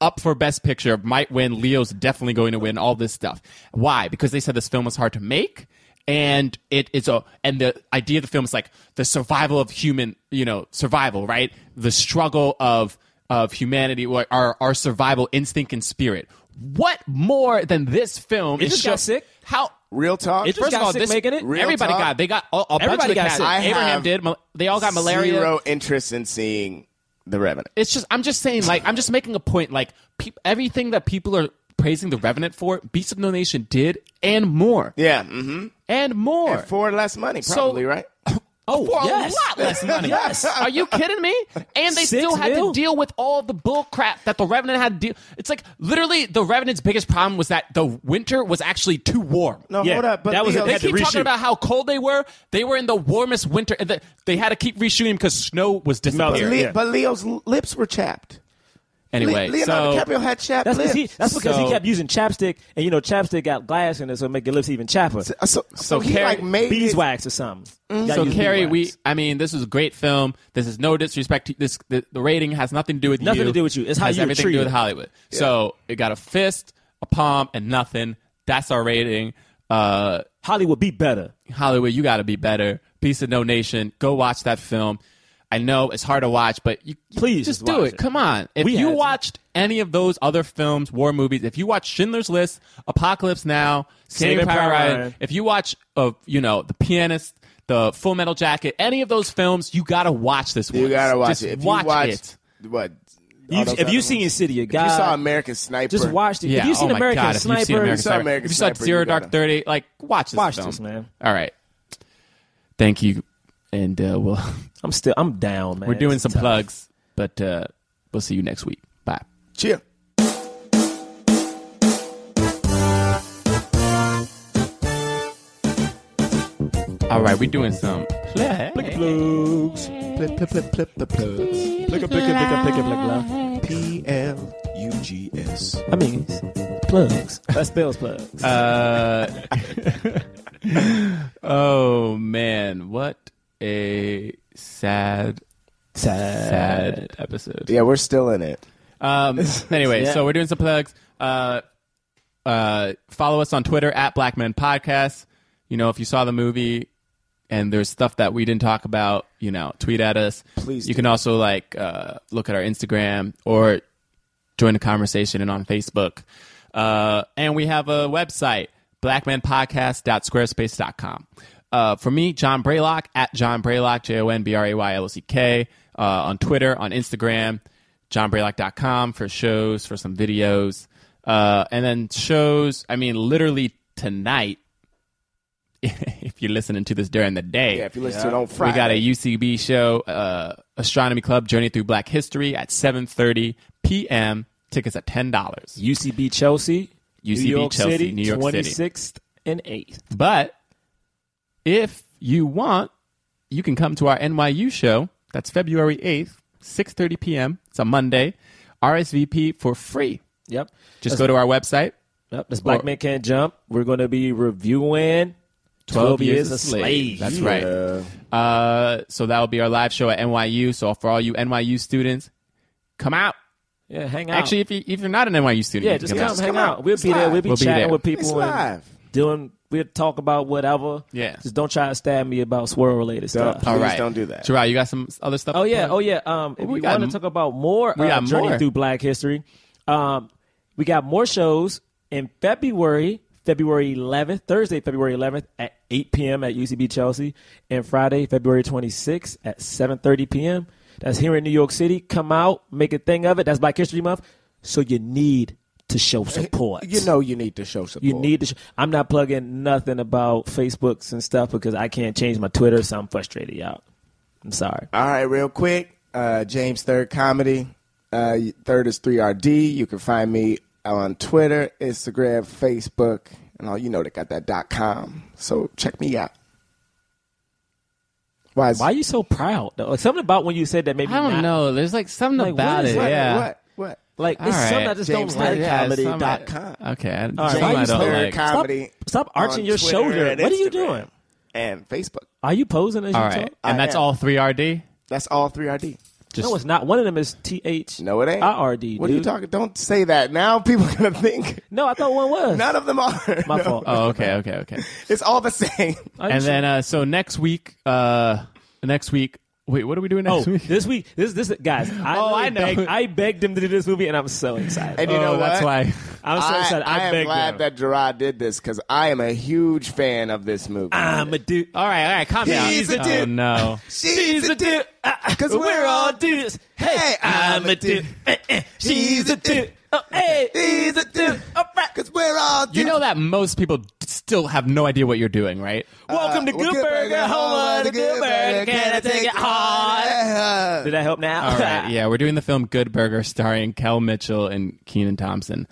up for best picture, might win. Leo's definitely going to win. All this stuff. Why? Because they said this film was hard to make. And it is a and the idea of the film is like the survival of human, you know, survival, right? The struggle of of humanity, or our our survival instinct and spirit. What more than this film? It is just show- got sick. How Real talk. It just First got of all, sick this making it. Real everybody talk. got. They got a, a bunch Everybody of the got cast. sick. Abraham did. They all got malaria. Zero interest in seeing the Revenant. It's just I'm just saying like I'm just making a point like peop everything that people are praising the Revenant for, Beasts of No Nation did and more Yeah. Mm-hmm. and more. For less money, So- probably right. Oh, for yes. a lot less money. Yes. Are you kidding me? And they Six still had mil? to deal with all the bull crap that the Revenant had to deal. It's like literally the Revenant's biggest problem was that the winter was actually too warm. No, Yeah, hold up. But that was Leo, uh, They keep talking about how cold they were. They were in the warmest winter. They had to keep reshooting because snow was disappearing. Le- Yeah. but Leo's lips were chapped. Anyway, Leonardo so DiCaprio had chapped That's lips. because he. That's because So- he kept using chapstick, and you know, chapstick got glass in it, so it make your lips even chapper. so, so, So he Carrie- like made it- Beeswax or something. You gotta So use Carrie, we. I mean, this is a great film. This is no disrespect to this. The, the rating has nothing to do with Nothing you. to do with you. It's how has you were everything to do with Hollywood. So it got a fist, a palm, and nothing. That's our rating. Uh, Hollywood be better. Hollywood, you got to be better. Beast of No Nation. Go watch that film. I know it's hard to watch, but you Please just just do it. it. Come on. If We you had to. watched any of those other films, war movies, if you watch Schindler's List, Apocalypse Now, Saving Saving Private Private Ryan, Ryan. if you watch, uh, you know, The Pianist, The Full Metal Jacket, any of those films, you got to watch this one. You gotta watch Just it. If watch you watched, it. What? You, if you've seen ones? City of If God, you saw American Sniper, just watch it. Yeah. If you've seen oh American God, if Sniper, you've seen American If you saw Sniper, American if you saw Sniper, Zero you Dark gotta- Thirty, like watch this watch film. this, man. All right. Thank you, and uh, we'll (laughs) I'm still, I'm down, man. we're doing It's some tough. plugs, but uh, we'll see you next week. Bye. Cheer. All right, we're doing some Plugs. Plip, plip, plip, plip, the plugs. Plicka, plicka, plicka, plicka, plicka. P L U G S. I mean, plugs. That spells plugs. Uh, (laughs) oh man, what a sad, Sad. sad episode. Yeah, we're still in it. Um, (laughs) anyway, Yeah. so we're doing some plugs. Uh, uh, follow us on Twitter at Black Men Podcast. You know, if you saw the movie, and there's stuff that we didn't talk about, you know, tweet at us. Please You do. can also like uh, look at our Instagram or join the conversation and on Facebook. Uh, and we have a website, blackmenpodcast.squarespace.com. Uh, for me, Jon Braylock at Jon Braylock, J O N B R A Y L O C K, uh, on Twitter, on Instagram, jonbraylock.com for shows, for some videos. Uh, and then shows, I mean, literally tonight, (laughs) if you're listening to this during the day. Yeah, if you listen to it on Friday, We got a UCB show, uh, Astronomy Club Journey Through Black History at 7:30 p.m. Tickets at ten dollars. UCB Chelsea, UCB New York Chelsea, City, New York City. 26th and 8th. But if you want, you can come to our NYU show. That's February 8th, 6:30 p.m. It's a Monday. RSVP for free. Yep. Just go to our website. Yep. This Black Or- Man Can't Jump. We're going to be reviewing 12, Years, a Slave. That's right. Uh, so that will be our live show at NYU. So for all you NYU students, come out. Yeah, hang out. Actually, if, you, if you're not an NYU student, yeah, you just can come, out. hang out. out. We'll It's be there. We'll be We'll be chatting there. with people. It's and live. Doing. We'll talk about whatever. Yeah. Just don't try to stab me about swirl related stuff. Please All right. don't do that. Jerah, you got some other stuff? Oh to yeah, oh yeah. Um, if We you got want m- to talk about more we uh, got journey more. through Black history, um, we got more shows in February. February 11th, Thursday, February 11th at 8 p.m. at UCB Chelsea, and Friday, February 26th at 7:30 p.m. That's here in New York City. Come out, make a thing of it. That's Black History Month, so you need to show support. You know you need to show support. You need to. Sh- I'm not plugging nothing about Facebooks and stuff because I can't change my Twitter, so I'm frustrated, y'all. I'm sorry. All right, real quick. Uh, James Third Comedy. Uh, third is 3RD. You can find me on Twitter, Instagram, Facebook, and all you know they got that dot com. So check me out. Why? Is, Why are you so proud? Though? Like something about when you said that maybe I don't not- know. There's like something Like, about is it. that? Yeah. What? What? Like All it's something. I just James don't like. Yeah, Comedy some- dot com. Okay. I, All right. some I James don't Third like. Comedy. Stop arching on your Twitter shoulder. and What are you Instagram doing? And Facebook. Are you posing as All you right. talk? And I that's am. all 3RD? That's all 3RD. Just no, it's not. One of them is T H. No, it ain't. IRD. What are you talking? Don't say that. Now people are (laughs) gonna think No, I thought one was. none of them are. My No. fault. Oh, okay, okay, okay. (laughs) It's all the same. And then uh, so next week, uh, next week. Wait, what are we doing Oh, next week? this week, this this guys. I Oh, really I know. Begged, I begged him to do this movie, and I'm so excited. And you Oh, know that's why. I'm so I, excited. I, I am begged glad him. that Jerah did this because I am a huge fan of this movie. I'm a dude. All right, all right, calm down. He's a oh dude. no. She's a dude. Because uh, uh, we're all dudes. Hey, I'm a dude. Eh, She's a dude. Oh, hey, He's a dude. Because we're all dudes. You know that most people still have no idea what you're doing, right? welcome to Uh, well, Good Burger, home of the Good Burger. Can I take it hard? Did that help now? All right, (laughs) yeah, we're doing the film Good Burger starring Kel Mitchell and Kenan Thompson.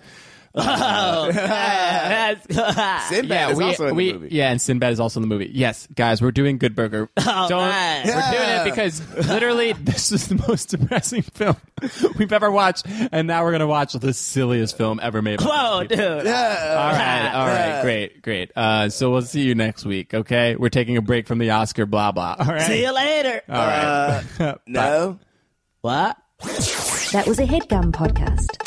(laughs) Oh, Sinbad yeah, is we, also in we, the movie. yeah, and Sinbad is also in the movie. Yes, guys, we're doing Good Burger. All (laughs) Don't, right. We're doing it because (laughs) literally this is the most depressing film we've ever watched, and now we're gonna watch the silliest film ever made. by Whoa, people. dude. All right, all right, great, great. Uh, so we'll see you next week. Okay, we're taking a break from the Oscar. Blah blah. All right. See you later. All right. Uh, no. What? That was a headgum podcast.